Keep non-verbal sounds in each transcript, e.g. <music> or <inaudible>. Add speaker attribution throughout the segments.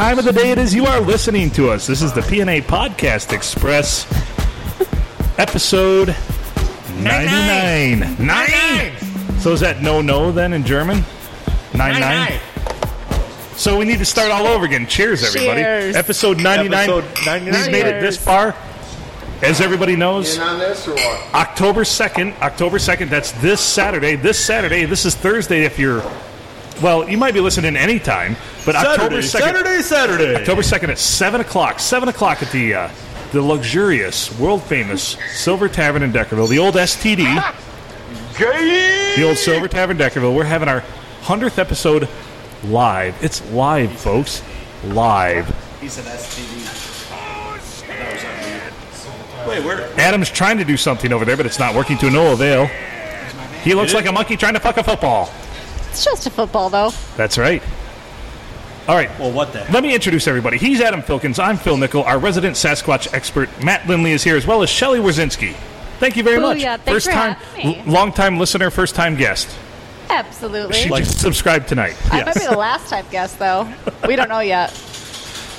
Speaker 1: Good, whatever time of the day it is you are listening to us. This is the PNA Podcast Express, <laughs> episode 99. Nine! So is that no no then in German? Nine nine? So we need to start all over again. Cheers, everybody.
Speaker 2: Cheers.
Speaker 1: Episode 99.
Speaker 3: Episode 99.
Speaker 1: We've made it this far. As everybody knows,
Speaker 4: on this or what?
Speaker 1: October 2nd, October 2nd, that's this Saturday. This Saturday, this is Thursday if you're, well, you might be listening anytime, but October 2nd,
Speaker 3: Saturday, Saturday.
Speaker 1: October 2nd at 7 o'clock, 7 o'clock at the, uh, the luxurious, world famous Silver Tavern in Deckerville, the old STD, the old Silver Tavern Deckerville. We're having our 100th episode live. It's live, folks. Live.
Speaker 5: He's an STD.
Speaker 3: Wait, where?
Speaker 1: Adam's trying to do something over there, but it's not working to no avail. He looks like a monkey trying to fuck a football.
Speaker 2: It's just a football, though.
Speaker 1: That's right. All right.
Speaker 3: Well, what the?
Speaker 1: Let me introduce everybody. He's Adam Filkins. I'm Phil Nickel. Our resident Sasquatch expert, Matt Lindley, is here, as well as Shelly Wierzinski. Thank you very much.
Speaker 2: Booyah. Thanks
Speaker 1: first
Speaker 2: for
Speaker 1: time, l- long time listener, first time guest.
Speaker 2: Absolutely.
Speaker 1: She just subscribed tonight.
Speaker 2: I might be the last time guest, though. We don't know yet. <laughs>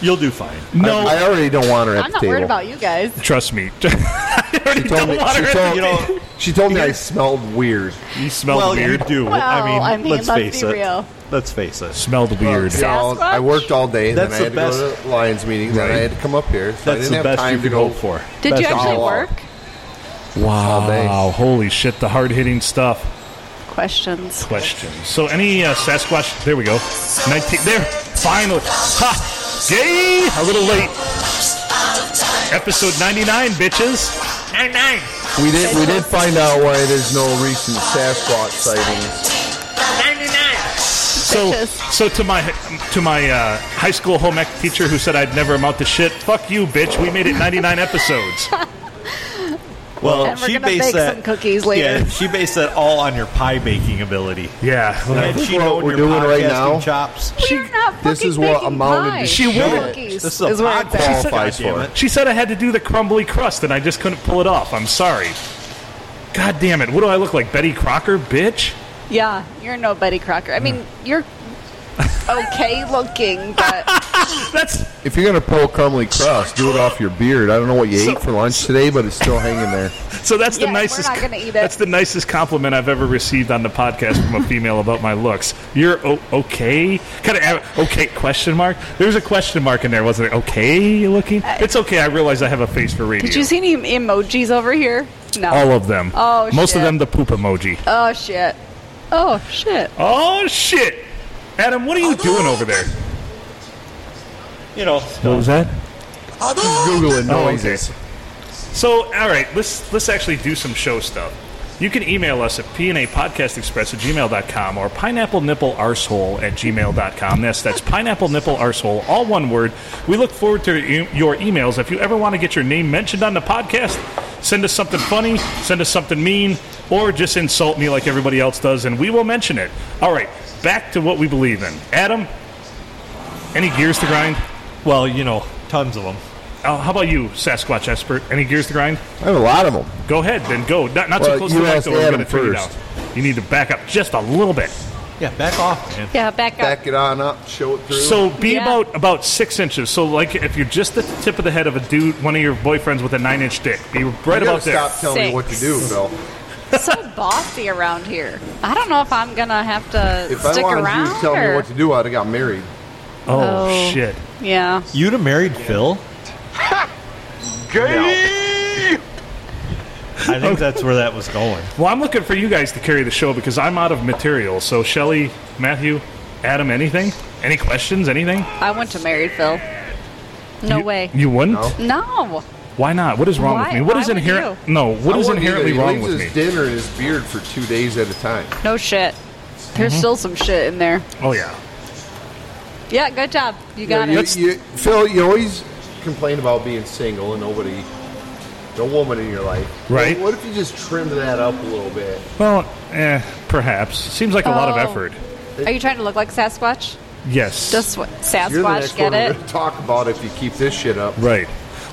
Speaker 3: You'll do fine.
Speaker 1: No,
Speaker 4: I already don't want her at
Speaker 2: I'm
Speaker 4: the
Speaker 2: not
Speaker 4: table.
Speaker 2: worried about you guys.
Speaker 1: trust me. <laughs> I already
Speaker 4: She told
Speaker 1: don't
Speaker 4: me,
Speaker 1: want her
Speaker 4: she
Speaker 1: at
Speaker 4: told,
Speaker 1: the-
Speaker 3: You know,
Speaker 4: she told me I smelled weird.
Speaker 1: You smelled
Speaker 3: well,
Speaker 1: weird.
Speaker 3: you do.
Speaker 2: Well,
Speaker 3: I mean,
Speaker 2: I mean,
Speaker 3: let's
Speaker 2: let's
Speaker 3: face
Speaker 2: be
Speaker 3: it.
Speaker 2: real.
Speaker 3: Let's face it.
Speaker 1: Smelled weird.
Speaker 4: You know,
Speaker 2: Sasquatch?
Speaker 4: I worked all day,
Speaker 3: That's
Speaker 4: then I had
Speaker 3: the
Speaker 4: to go to Lions meetings, then I
Speaker 1: Right.
Speaker 4: had to come up here. So I
Speaker 3: That's
Speaker 4: didn't
Speaker 3: the
Speaker 4: have
Speaker 3: best
Speaker 4: time
Speaker 3: you
Speaker 4: to
Speaker 3: could
Speaker 4: go
Speaker 3: hope for.
Speaker 2: Did
Speaker 3: Best
Speaker 2: you actually
Speaker 4: all
Speaker 2: work?
Speaker 4: all day.
Speaker 1: Wow, holy shit, the hard hitting stuff.
Speaker 2: Questions.
Speaker 1: Questions. So, any uh, Sasquatch, there we go. 19, there, finally. Ha! Gay! A little late. Episode 99, bitches. 99.
Speaker 4: We did we did find out why there's no recent Sasquatch sightings. 99.
Speaker 1: So,
Speaker 2: Bitches.
Speaker 1: so to my to my uh, high school home ec teacher who said I'd never amount to shit. Fuck you, bitch. We made it 99 episodes. <laughs>
Speaker 3: Well,
Speaker 2: And we're
Speaker 3: she
Speaker 2: gonna
Speaker 3: based
Speaker 2: bake
Speaker 3: that.
Speaker 2: some cookies later.
Speaker 3: Yeah, she based that all on your pie baking ability.
Speaker 1: Yeah.
Speaker 3: And
Speaker 4: think
Speaker 3: she
Speaker 4: what we're
Speaker 3: your
Speaker 4: doing right
Speaker 3: podcasting
Speaker 4: now-
Speaker 3: chops.
Speaker 2: We're not
Speaker 4: This is what
Speaker 2: baking
Speaker 4: amounted to
Speaker 2: pie.
Speaker 1: She
Speaker 4: shit.
Speaker 1: will.
Speaker 2: Cookies
Speaker 3: This is a
Speaker 2: where it's.
Speaker 4: Qualifies for
Speaker 3: it.
Speaker 4: it.
Speaker 1: She said I had to do the crumbly crust, and I just couldn't pull it off. I'm sorry. God damn it. What do I look like? Betty Crocker, bitch?
Speaker 2: Yeah, you're no Betty Crocker. I mean, you're okay looking, but <laughs>
Speaker 1: That's
Speaker 4: If you're gonna pull a crumbly crust, do it off your beard. I don't know what you ate for lunch today, but it's still hanging there.
Speaker 1: so that's the
Speaker 2: Yeah, we're
Speaker 1: nicest
Speaker 2: not gonna eat it.
Speaker 1: That's the nicest compliment I've ever received on the podcast from a female about my looks. You're o- okay? Kind of uh, okay question mark. There's a question mark in there, wasn't it? Okay looking? Uh, it's okay. I realize I have a face for radio.
Speaker 2: did you see any emojis over here? No.
Speaker 1: All of them.
Speaker 2: Oh,
Speaker 1: Most of
Speaker 2: shit.
Speaker 1: them the poop emoji.
Speaker 2: Oh shit. Oh shit.
Speaker 1: Oh shit. Adam, what are you oh, doing over there? <laughs>
Speaker 3: You know,
Speaker 1: What was that?
Speaker 4: Googling
Speaker 1: Oh, okay.
Speaker 4: noises.
Speaker 1: So, all right, let's let's actually do some show stuff. You can email us at pnapodcastexpress at gmail.com or pineapple nipple arsehole at gmail.com. That's, that's pineapple nipple arsehole, all one word. We look forward to your emails. If you ever want to get your name mentioned on the podcast, send us something funny, send us something mean, or just insult me like everybody else does, and we will mention it. All right, back to what we believe in. Adam, any gears to grind?
Speaker 3: Well, you know, tons of them.
Speaker 1: Oh, uh, how about you, Sasquatch expert? Any gears to grind?
Speaker 4: I have a lot of them.
Speaker 1: Go ahead, then go. Not, not
Speaker 4: Well,
Speaker 1: so close
Speaker 4: you
Speaker 1: to the mic,
Speaker 4: asked
Speaker 1: though. We're
Speaker 4: Adam
Speaker 1: going to turn you
Speaker 4: first.
Speaker 1: down. You need to back up just a little bit.
Speaker 3: Yeah, back off, man.
Speaker 2: Yeah, back up.
Speaker 4: Back it on up, show it through.
Speaker 1: So be
Speaker 2: Yeah.
Speaker 1: about about six inches. So like if you're just the tip of the head of a dude, one of your boyfriends with a nine inch dick, be right
Speaker 4: you gotta
Speaker 1: about there.
Speaker 4: stop telling me what to do,
Speaker 2: Six.
Speaker 4: Phil.
Speaker 2: so <laughs> bossy around here. I don't know if I'm gonna have to
Speaker 4: If I
Speaker 2: stick
Speaker 4: wanted
Speaker 2: around.
Speaker 4: you to tell me
Speaker 2: or-
Speaker 4: what to do, I'd have got married.
Speaker 1: Oh,
Speaker 2: Oh.
Speaker 1: shit!
Speaker 2: Yeah.
Speaker 3: You'd have married Phil? <laughs> I think that's where that was going.
Speaker 1: Well, I'm looking for you guys to carry the show because I'm out of material. So Shelly, Matthew, Adam, anything? Any questions? Anything?
Speaker 2: I went to marry Phil. No
Speaker 1: You-
Speaker 2: way.
Speaker 1: You wouldn't?
Speaker 4: No.
Speaker 2: No.
Speaker 1: Why not? What is wrong with me? What
Speaker 2: why
Speaker 1: is
Speaker 2: would
Speaker 1: inherent?
Speaker 2: you?
Speaker 1: No. What
Speaker 4: I
Speaker 1: is inherently wrong
Speaker 4: he
Speaker 1: with
Speaker 4: leaves
Speaker 1: me?
Speaker 4: his dinner and his beard for two days at a time.
Speaker 2: No shit. There's
Speaker 1: Mm-hmm.
Speaker 2: still some shit in there.
Speaker 1: Oh yeah.
Speaker 2: Yeah, good job. You got
Speaker 4: you,
Speaker 2: it.
Speaker 4: you- Phil, you always complain about being single and nobody, no woman in your life.
Speaker 1: Right.
Speaker 4: What if you just trimmed that up a little bit?
Speaker 1: Well, eh, perhaps. Seems like a lot of
Speaker 2: Oh.
Speaker 1: effort.
Speaker 2: Are you trying to look like Sasquatch?
Speaker 1: Yes.
Speaker 2: Just what?
Speaker 4: You're the
Speaker 2: Sasquatch,
Speaker 4: next
Speaker 2: get
Speaker 4: one we're
Speaker 2: it?
Speaker 4: going to talk about if you keep this shit up.
Speaker 1: right.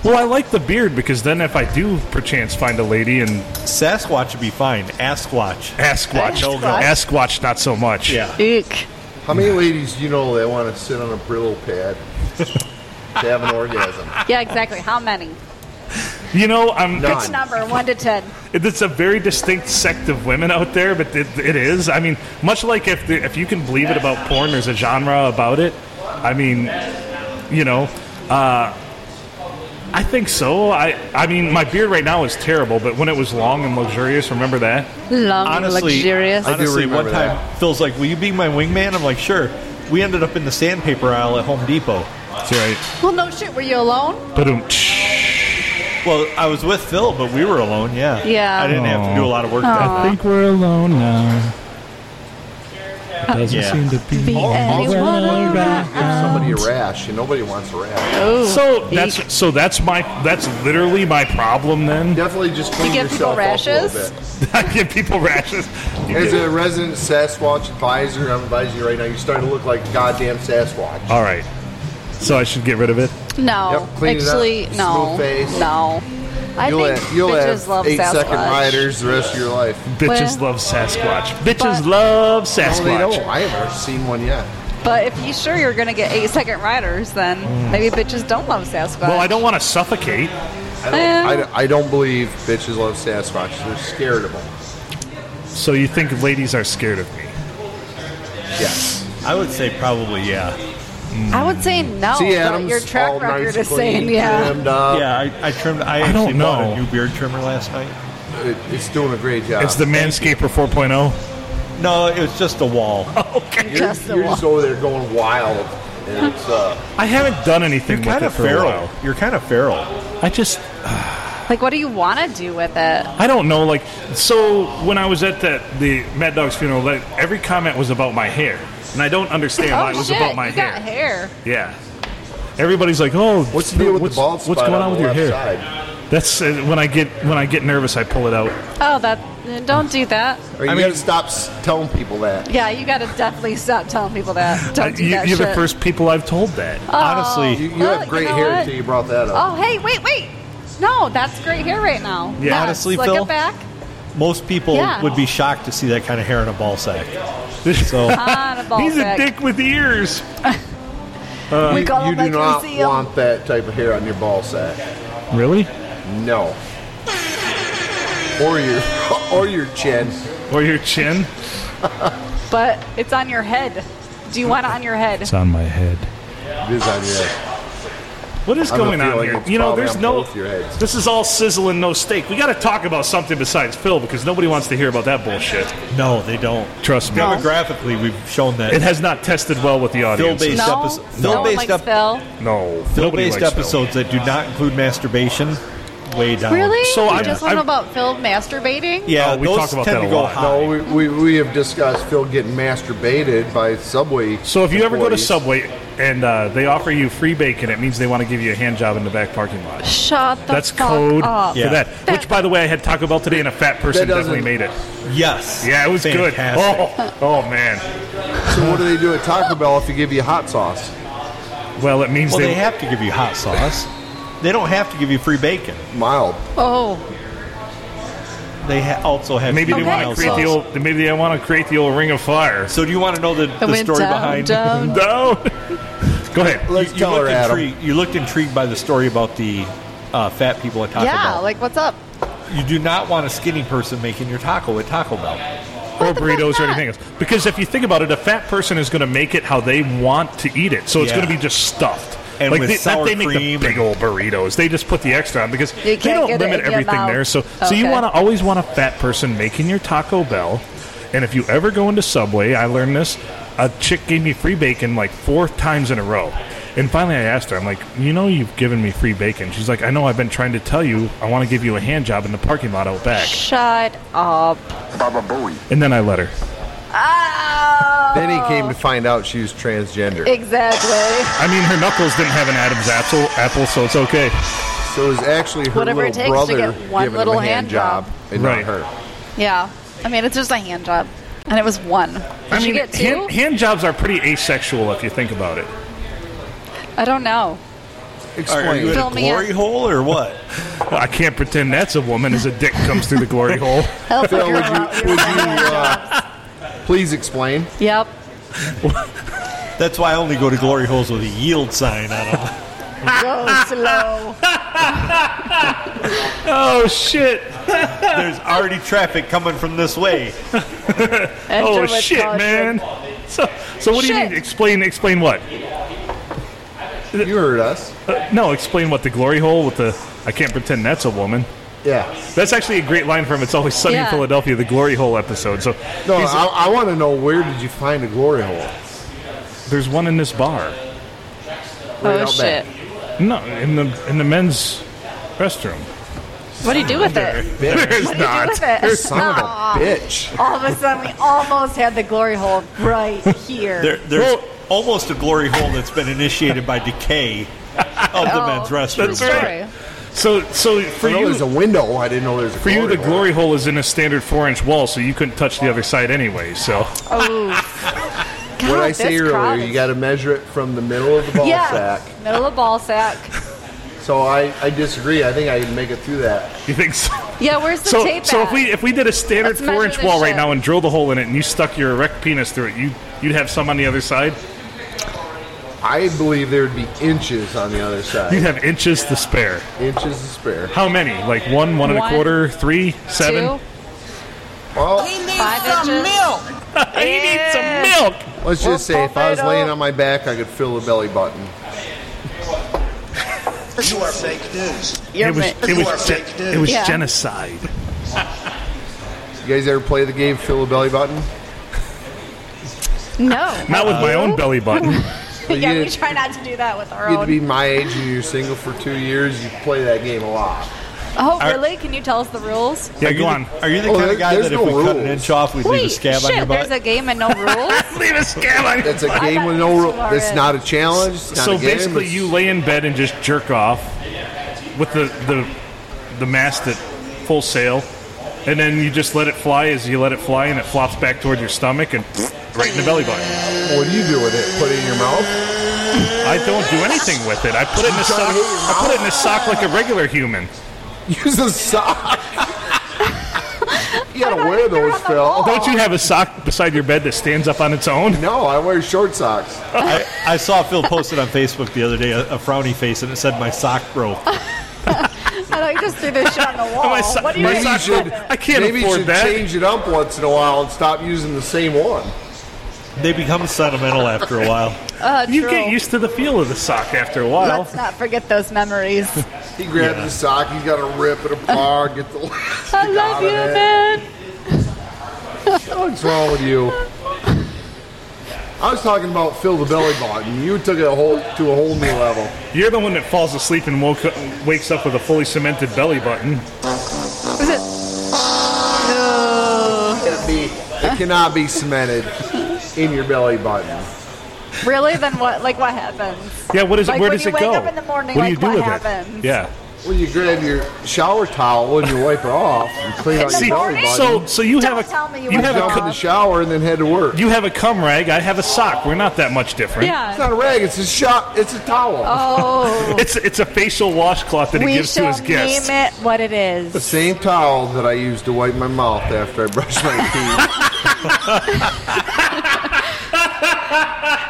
Speaker 1: Well, I like the beard because then if I do perchance find a lady and
Speaker 3: Sasquatch would be fine. Asquatch.
Speaker 1: Asquatch,
Speaker 2: No go.
Speaker 1: Asquatch, not so much.
Speaker 3: Yeah.
Speaker 2: Eek.
Speaker 4: How many ladies do you know that want to sit on a Brillo pad to have an orgasm? <laughs>
Speaker 2: Yeah, exactly. How many?
Speaker 1: You know, I'm.
Speaker 4: None.
Speaker 2: Which number? One to ten.
Speaker 1: It's a very distinct sect of women out there, but it, it is. I mean, much like if the, if you can believe it about porn, there's a genre about it. I mean, you know, uh, I think so. I I mean, my beard right now is terrible, but when it was long and luxurious, remember that?
Speaker 2: Long,
Speaker 3: Honestly,
Speaker 2: luxurious.
Speaker 4: I do
Speaker 3: honestly, one
Speaker 4: remember
Speaker 3: time
Speaker 4: that.
Speaker 3: Phil's like, "Will you be my wingman?" I'm like, "Sure." We ended up in the sandpaper aisle at Home Depot.
Speaker 1: That's right.
Speaker 2: well, no shit. Were you alone?
Speaker 1: But um,
Speaker 3: Well, I was with Phil, but we were alone. Yeah.
Speaker 2: Yeah.
Speaker 3: I didn't have to do a lot of work. that
Speaker 1: I think we're alone now. Doesn't
Speaker 3: Yeah.
Speaker 1: seem to be.
Speaker 2: Be anyone around.
Speaker 4: Give somebody a rash, and nobody wants a rash.
Speaker 2: Oh,
Speaker 1: So that's so that's my that's literally my problem then.
Speaker 4: Definitely just clean
Speaker 2: give people
Speaker 4: yourself up a
Speaker 2: rashes?
Speaker 4: little <laughs> bit.
Speaker 1: I give people rashes. You
Speaker 4: As
Speaker 1: get-
Speaker 4: a resident Sasquatch advisor, I'm advising you right now. You're starting to look like a goddamn Sasquatch.
Speaker 1: All right. So I should get rid of it.
Speaker 2: no.
Speaker 4: Yep, clean it up.
Speaker 2: Actually, no.
Speaker 4: Smooth face.
Speaker 2: No. I
Speaker 4: You'll
Speaker 2: think
Speaker 4: have, you'll
Speaker 2: bitches
Speaker 4: have
Speaker 2: love
Speaker 4: eight
Speaker 2: Sasquatch.
Speaker 4: second riders the rest of your life.
Speaker 1: Bitches
Speaker 2: Well-
Speaker 1: love Sasquatch. Bitches
Speaker 2: But-
Speaker 1: love
Speaker 4: No, they don't.
Speaker 1: Sasquatch.
Speaker 4: I haven't seen one yet.
Speaker 2: But if you're sure you're going to get eight second riders, then mm. maybe bitches don't love Sasquatch.
Speaker 1: Well, I don't want to suffocate.
Speaker 4: I don't,
Speaker 2: Yeah.
Speaker 4: I, don't- I don't believe bitches love Sasquatch. They're scared of them.
Speaker 1: So you think ladies are scared of me?
Speaker 4: Yes.
Speaker 3: I would say probably yeah.
Speaker 2: I would say no.
Speaker 4: See,
Speaker 2: but
Speaker 4: Adam's
Speaker 2: your track
Speaker 4: all
Speaker 2: record
Speaker 4: nice,
Speaker 2: is
Speaker 4: clean,
Speaker 2: saying yeah.
Speaker 4: trimmed up.
Speaker 3: yeah, I, I trimmed. I,
Speaker 1: I
Speaker 3: actually
Speaker 1: don't
Speaker 3: bought
Speaker 1: know.
Speaker 3: a new beard trimmer last night.
Speaker 4: It, it's doing a great job.
Speaker 1: It's the Manscaper 4.0.
Speaker 3: No, it was just a wall. <laughs>
Speaker 1: Okay.
Speaker 4: you're,
Speaker 2: just the
Speaker 4: you're
Speaker 2: wall.
Speaker 4: just over there going wild. And it's, uh,
Speaker 1: I haven't done anything
Speaker 3: You're
Speaker 1: with
Speaker 3: kind
Speaker 1: it
Speaker 3: of
Speaker 1: for a
Speaker 3: feral.
Speaker 1: while.
Speaker 3: You're kind of feral.
Speaker 1: I just
Speaker 2: Like, what do you want to do with it?
Speaker 1: I don't know. Like so, when I was at the the Mad Dog's funeral, like, every comment was about my hair, and I don't understand why
Speaker 2: oh,
Speaker 1: it was
Speaker 2: shit.
Speaker 1: about my
Speaker 2: you
Speaker 1: hair.
Speaker 2: got hair.
Speaker 1: Yeah. Everybody's like, "Oh,
Speaker 4: what's the deal with
Speaker 1: what's,
Speaker 4: the bald spot
Speaker 1: what's going on
Speaker 4: on
Speaker 1: with
Speaker 4: the
Speaker 1: your
Speaker 4: left
Speaker 1: hair?"
Speaker 4: side?
Speaker 1: That's uh, when I get when I get nervous, I pull it out.
Speaker 2: Oh, that. Don't do that.
Speaker 4: Or you
Speaker 3: I
Speaker 4: got to
Speaker 3: mean-
Speaker 4: stop s- telling people that.
Speaker 2: Yeah, you got to definitely stop telling people that. Don't
Speaker 1: I-
Speaker 2: do
Speaker 1: you,
Speaker 2: that
Speaker 1: you're
Speaker 2: shit.
Speaker 1: the first people I've told that.
Speaker 3: Honestly,
Speaker 4: You, you
Speaker 2: Well,
Speaker 4: have
Speaker 2: you
Speaker 4: great
Speaker 2: know
Speaker 4: hair
Speaker 2: what?
Speaker 4: until you brought that up.
Speaker 2: Oh, hey, wait, wait. No, that's great hair right now.
Speaker 1: Yeah.
Speaker 2: Yes,
Speaker 3: Honestly,
Speaker 2: look
Speaker 3: Phil?
Speaker 2: it back.
Speaker 3: Most people
Speaker 2: Yeah.
Speaker 3: would be shocked to see that kind of hair in a ball sack. So <laughs> ah,
Speaker 2: On a ball
Speaker 1: He's
Speaker 2: sack.
Speaker 1: a dick with ears. <laughs>
Speaker 2: We uh, call
Speaker 4: you do not
Speaker 2: we
Speaker 4: want that type of hair on your ball sack.
Speaker 1: Really?
Speaker 4: No. Or your <laughs> or your chin.
Speaker 1: Or your chin?
Speaker 2: But it's on your head. Do you want it on your head?
Speaker 1: It's on my head.
Speaker 4: It is on your head.
Speaker 1: What is
Speaker 4: I have
Speaker 1: going on here? You know, there's no.
Speaker 4: your heads.
Speaker 1: This is all sizzle and no steak. We got to talk about something besides Phil because nobody wants to hear about that bullshit.
Speaker 3: no, they don't.
Speaker 1: Trust me.
Speaker 3: Demographically, we've shown that
Speaker 1: It has not tested well with the audience.
Speaker 3: Phil-based
Speaker 2: No,
Speaker 3: episode-
Speaker 2: no one
Speaker 3: Phil-based
Speaker 2: likes Phil.
Speaker 1: No, nobody
Speaker 3: Phil-based
Speaker 1: likes Phil.
Speaker 3: episodes that do not include masturbation way down.
Speaker 2: Really?
Speaker 1: So
Speaker 2: you
Speaker 1: I-
Speaker 2: just
Speaker 1: I-
Speaker 2: want about Phil masturbating?
Speaker 3: Yeah,
Speaker 1: Oh, we
Speaker 3: those
Speaker 1: talk about
Speaker 3: tend
Speaker 1: that
Speaker 3: to
Speaker 1: a
Speaker 3: go
Speaker 1: lot.
Speaker 3: high.
Speaker 4: No, we, we, we have discussed Phil getting masturbated by Subway.
Speaker 1: So if you ever go to
Speaker 4: employees.
Speaker 1: Subway and uh, they offer you free bacon, it means they want to give you a hand job in the back parking lot.
Speaker 2: Shut the
Speaker 1: That's
Speaker 2: fuck
Speaker 1: code
Speaker 2: up.
Speaker 1: for
Speaker 3: Yeah.
Speaker 1: that. Which, by the way, I had Taco Bell today, and a fat person
Speaker 4: That doesn't-
Speaker 1: definitely made it.
Speaker 3: Yes.
Speaker 1: Yeah, it was
Speaker 3: Fantastic.
Speaker 1: good. Oh, oh man.
Speaker 4: So what do they do at Taco Bell if you give you hot sauce?
Speaker 1: Well, it means
Speaker 3: Well,
Speaker 1: they.
Speaker 3: they have to give you hot sauce. They don't have to give you free bacon.
Speaker 4: Mild.
Speaker 2: Oh,
Speaker 3: They ha- also have
Speaker 1: maybe they
Speaker 3: give
Speaker 1: want to create the old. Maybe they want to create the old Ring of Fire.
Speaker 3: So do you want to know the,
Speaker 2: it
Speaker 3: the
Speaker 2: went
Speaker 3: story
Speaker 2: down,
Speaker 3: behind?
Speaker 2: down. <laughs>
Speaker 1: No. Go ahead.
Speaker 4: Let's
Speaker 3: you,
Speaker 4: tell her,
Speaker 3: looked
Speaker 4: Adam.
Speaker 3: intrigued, you looked intrigued by the story about the uh, fat people at Taco Bell.
Speaker 2: yeah.
Speaker 3: Bell.
Speaker 2: Like, what's up?
Speaker 3: you do not want a skinny person making your taco at Taco Bell.
Speaker 1: or
Speaker 2: the
Speaker 1: burritos or
Speaker 2: that?
Speaker 1: anything else. Because if you think about it, a fat person is going to make it how they want to eat it. So it's
Speaker 3: Yeah.
Speaker 1: going to be just stuffed.
Speaker 3: And
Speaker 1: like
Speaker 3: with
Speaker 1: they,
Speaker 3: sour
Speaker 1: they make the big old burritos. They just put the extra on because
Speaker 2: You
Speaker 1: they don't limit everything
Speaker 2: mouth.
Speaker 1: there. So so you want to always want a fat person making your Taco Bell. And if you ever go into Subway, I learned this. A chick gave me free bacon like four times in a row. And finally, I asked her, I'm like, you know, you've given me free bacon. She's like, I know, I've been trying to tell you, I want to give you a hand job in the parking lot out back.
Speaker 2: Shut up.
Speaker 1: And then I let her.
Speaker 2: Oh.
Speaker 4: Then he came to find out she was transgender.
Speaker 2: Exactly.
Speaker 1: I mean, her knuckles didn't have an Adam's apple, apple so it's okay.
Speaker 4: So it was actually her
Speaker 2: Whatever it
Speaker 4: little
Speaker 2: takes to
Speaker 4: brother
Speaker 2: get one
Speaker 4: giving
Speaker 2: little
Speaker 4: him a hand
Speaker 2: hand
Speaker 4: job,
Speaker 2: job.
Speaker 4: and
Speaker 1: Right.
Speaker 4: not her.
Speaker 2: Yeah. I mean, it's just a hand job. And it was one. Did
Speaker 1: I mean,
Speaker 2: you get two?
Speaker 1: hand, hand jobs are pretty asexual if you think about it.
Speaker 2: I don't know.
Speaker 3: Are, are
Speaker 4: Explain.
Speaker 3: you in
Speaker 2: Fill
Speaker 3: a
Speaker 2: me
Speaker 3: glory
Speaker 2: in.
Speaker 3: hole or what?
Speaker 1: I can't pretend that's a woman as a dick comes through the glory hole.
Speaker 2: Help a
Speaker 4: Phil,
Speaker 2: girl
Speaker 4: would you,
Speaker 2: You're
Speaker 4: would you uh, please explain?
Speaker 2: Yep. <laughs>
Speaker 3: That's why I only go to glory holes with a yield sign on them.
Speaker 2: Go slow. <laughs>
Speaker 1: Oh shit!
Speaker 3: There's already traffic coming from this way.
Speaker 1: Oh
Speaker 2: with
Speaker 1: shit,
Speaker 2: caution.
Speaker 1: man! So, so what do you
Speaker 2: Shit.
Speaker 1: mean? Explain, explain what?
Speaker 4: You heard us.
Speaker 1: Uh, no, explain what the glory hole with the. I can't pretend that's a woman.
Speaker 4: Yeah.
Speaker 1: That's actually a great line from "It's Always Sunny in
Speaker 2: Yeah.
Speaker 1: Philadelphia," the glory hole episode. So
Speaker 4: No,
Speaker 1: he's-
Speaker 4: I, I want to know where did you find a glory hole?
Speaker 1: there's one in this bar.
Speaker 4: Oh, right
Speaker 2: Oh
Speaker 4: out
Speaker 2: shit.
Speaker 4: back.
Speaker 1: No, in the in the men's restroom.
Speaker 2: What do you do with it?
Speaker 1: There's
Speaker 2: What do you do
Speaker 1: not.
Speaker 2: with it?
Speaker 4: Son of a bitch.
Speaker 2: All of a sudden, we almost had the glory hole right <laughs> here.
Speaker 3: There, there's
Speaker 1: Well-
Speaker 3: almost a glory hole that's been initiated by decay of the <laughs>
Speaker 2: Oh,
Speaker 3: men's restroom.
Speaker 1: That's right.
Speaker 2: story.
Speaker 1: So, so for
Speaker 4: I know
Speaker 1: you,
Speaker 4: there's a window. Oh, I didn't know there was a
Speaker 1: for you, the
Speaker 4: hole.
Speaker 1: glory hole is in a standard four-inch wall, so you couldn't touch the other side anyway. So,
Speaker 2: Oh. <laughs> God,
Speaker 4: What I say earlier,
Speaker 2: crowd
Speaker 4: you got to measure it from the middle of the ball
Speaker 2: yeah,
Speaker 4: sack.
Speaker 2: middle of the ball sack.
Speaker 4: So I, I disagree. I think I can make it through that.
Speaker 1: you think so?
Speaker 2: Yeah, where's the
Speaker 1: So,
Speaker 2: tape
Speaker 1: so
Speaker 2: at?
Speaker 1: if we if we did a standard
Speaker 2: Let's
Speaker 1: four-inch
Speaker 2: this
Speaker 1: wall right now and drilled a hole in it, and you stuck your erect penis through it, you you'd have some on the other side.
Speaker 4: I believe there would be inches on the other side.
Speaker 1: You'd have inches to spare.
Speaker 4: inches to spare.
Speaker 1: How many? Like one, one and a
Speaker 2: One,
Speaker 1: quarter, three, seven.
Speaker 2: Two,
Speaker 4: Well,
Speaker 2: five inches.
Speaker 1: you <laughs> need some milk.
Speaker 4: let's
Speaker 2: We'll
Speaker 4: just say if I was laying on my back, I could fill the belly button.
Speaker 5: You are fake news.
Speaker 2: You're
Speaker 1: it was
Speaker 2: mi-
Speaker 1: it
Speaker 5: You are
Speaker 1: was gen-
Speaker 5: fake news.
Speaker 1: it was
Speaker 2: Yeah.
Speaker 1: genocide.
Speaker 4: You guys ever play the game Fill the Belly Button?
Speaker 2: no.
Speaker 1: Not with my own belly button. <laughs>
Speaker 4: Well,
Speaker 2: yeah,
Speaker 4: you
Speaker 2: we try not to do that with our
Speaker 4: You get to be my age and you're single for two years. You play that game a lot.
Speaker 2: Oh, really? Can you tell us the rules?
Speaker 1: Yeah, go on.
Speaker 3: Are you the
Speaker 4: Oh,
Speaker 3: kind
Speaker 4: there-
Speaker 3: of guy
Speaker 4: there's
Speaker 3: that if
Speaker 4: no
Speaker 3: we cut an
Speaker 4: rules.
Speaker 3: inch off, we'd leave a
Speaker 2: Wait,
Speaker 3: scab on your
Speaker 2: shit,
Speaker 3: butt?
Speaker 2: there's a game and no <laughs> rules?
Speaker 1: Leave a scab on your
Speaker 4: It's a
Speaker 2: I
Speaker 4: game with no
Speaker 2: two
Speaker 4: rule. It's not a challenge. It's not
Speaker 1: So
Speaker 4: a game.
Speaker 1: basically,
Speaker 4: It's-
Speaker 1: you lay in bed and just jerk off with the the the mast at full sail, and then you just let it fly as you let it fly, and it flops back toward your stomach and right in the belly button.
Speaker 4: What do you do with it? Put it in your mouth?
Speaker 1: I don't do anything with it. I put it in a sock. I put it in a sock like a regular human.
Speaker 4: Use a sock. <laughs> you gotta wear those, Phil.
Speaker 1: Don't you have a sock beside your bed that stands up on its own?
Speaker 4: No, I wear short socks.
Speaker 3: I, I saw Phil posted on Facebook the other day a, a frowny face, and it said, "My sock broke." <laughs>
Speaker 2: I thought you just threw this shit on the <laughs> wall.
Speaker 1: My so-
Speaker 2: what do you
Speaker 1: my
Speaker 4: Maybe
Speaker 2: mean?
Speaker 4: you
Speaker 1: sock
Speaker 4: should.
Speaker 1: I can't
Speaker 4: maybe you
Speaker 1: afford
Speaker 4: should
Speaker 1: that.
Speaker 4: change it up once in a while and stop using the same one.
Speaker 3: They become sentimental after a while. <laughs>
Speaker 2: Uh,
Speaker 1: You
Speaker 2: true.
Speaker 1: get used to the feel of the sock after a while.
Speaker 2: Let's not forget those memories. <laughs>
Speaker 4: He grabs the sock. He's got to rip it apart. Get the.
Speaker 2: I love you, man.
Speaker 4: What's wrong with you? I was talking about fill the belly button. You took it a whole to a whole new level.
Speaker 1: You're the one that falls asleep and woke wakes up with a fully cemented belly button.
Speaker 2: Was it? No.
Speaker 4: It, can't be, it cannot be cemented in your belly button.
Speaker 2: Really? Then what? Like what happens?
Speaker 1: Yeah, what is it?
Speaker 2: Like
Speaker 1: Where
Speaker 2: when
Speaker 1: does
Speaker 2: you
Speaker 1: it
Speaker 2: wake
Speaker 1: go?
Speaker 2: up in the morning,
Speaker 1: what do
Speaker 2: like,
Speaker 1: you do
Speaker 2: what
Speaker 1: with
Speaker 2: happens?
Speaker 1: it? Yeah.
Speaker 4: Well, you grab your shower towel and you wipe it off and clean out
Speaker 2: the
Speaker 4: your belly button.
Speaker 1: So, so you
Speaker 2: Don't
Speaker 1: have a
Speaker 2: tell me you
Speaker 1: you
Speaker 2: went
Speaker 1: have
Speaker 4: jump
Speaker 1: a
Speaker 4: in
Speaker 1: cum,
Speaker 4: the shower and then head to work.
Speaker 1: you have a cum rag. I have a sock. We're not that much different.
Speaker 4: It's
Speaker 2: Yeah.
Speaker 4: not a rag. It's a shot. It's a towel.
Speaker 2: Oh. <laughs>
Speaker 1: It's it's a facial washcloth that he
Speaker 2: we
Speaker 1: gives to
Speaker 2: shall
Speaker 1: his guests.
Speaker 2: name it what it
Speaker 4: The
Speaker 2: is.
Speaker 4: same towel that I use to wipe my mouth after I brush my <laughs>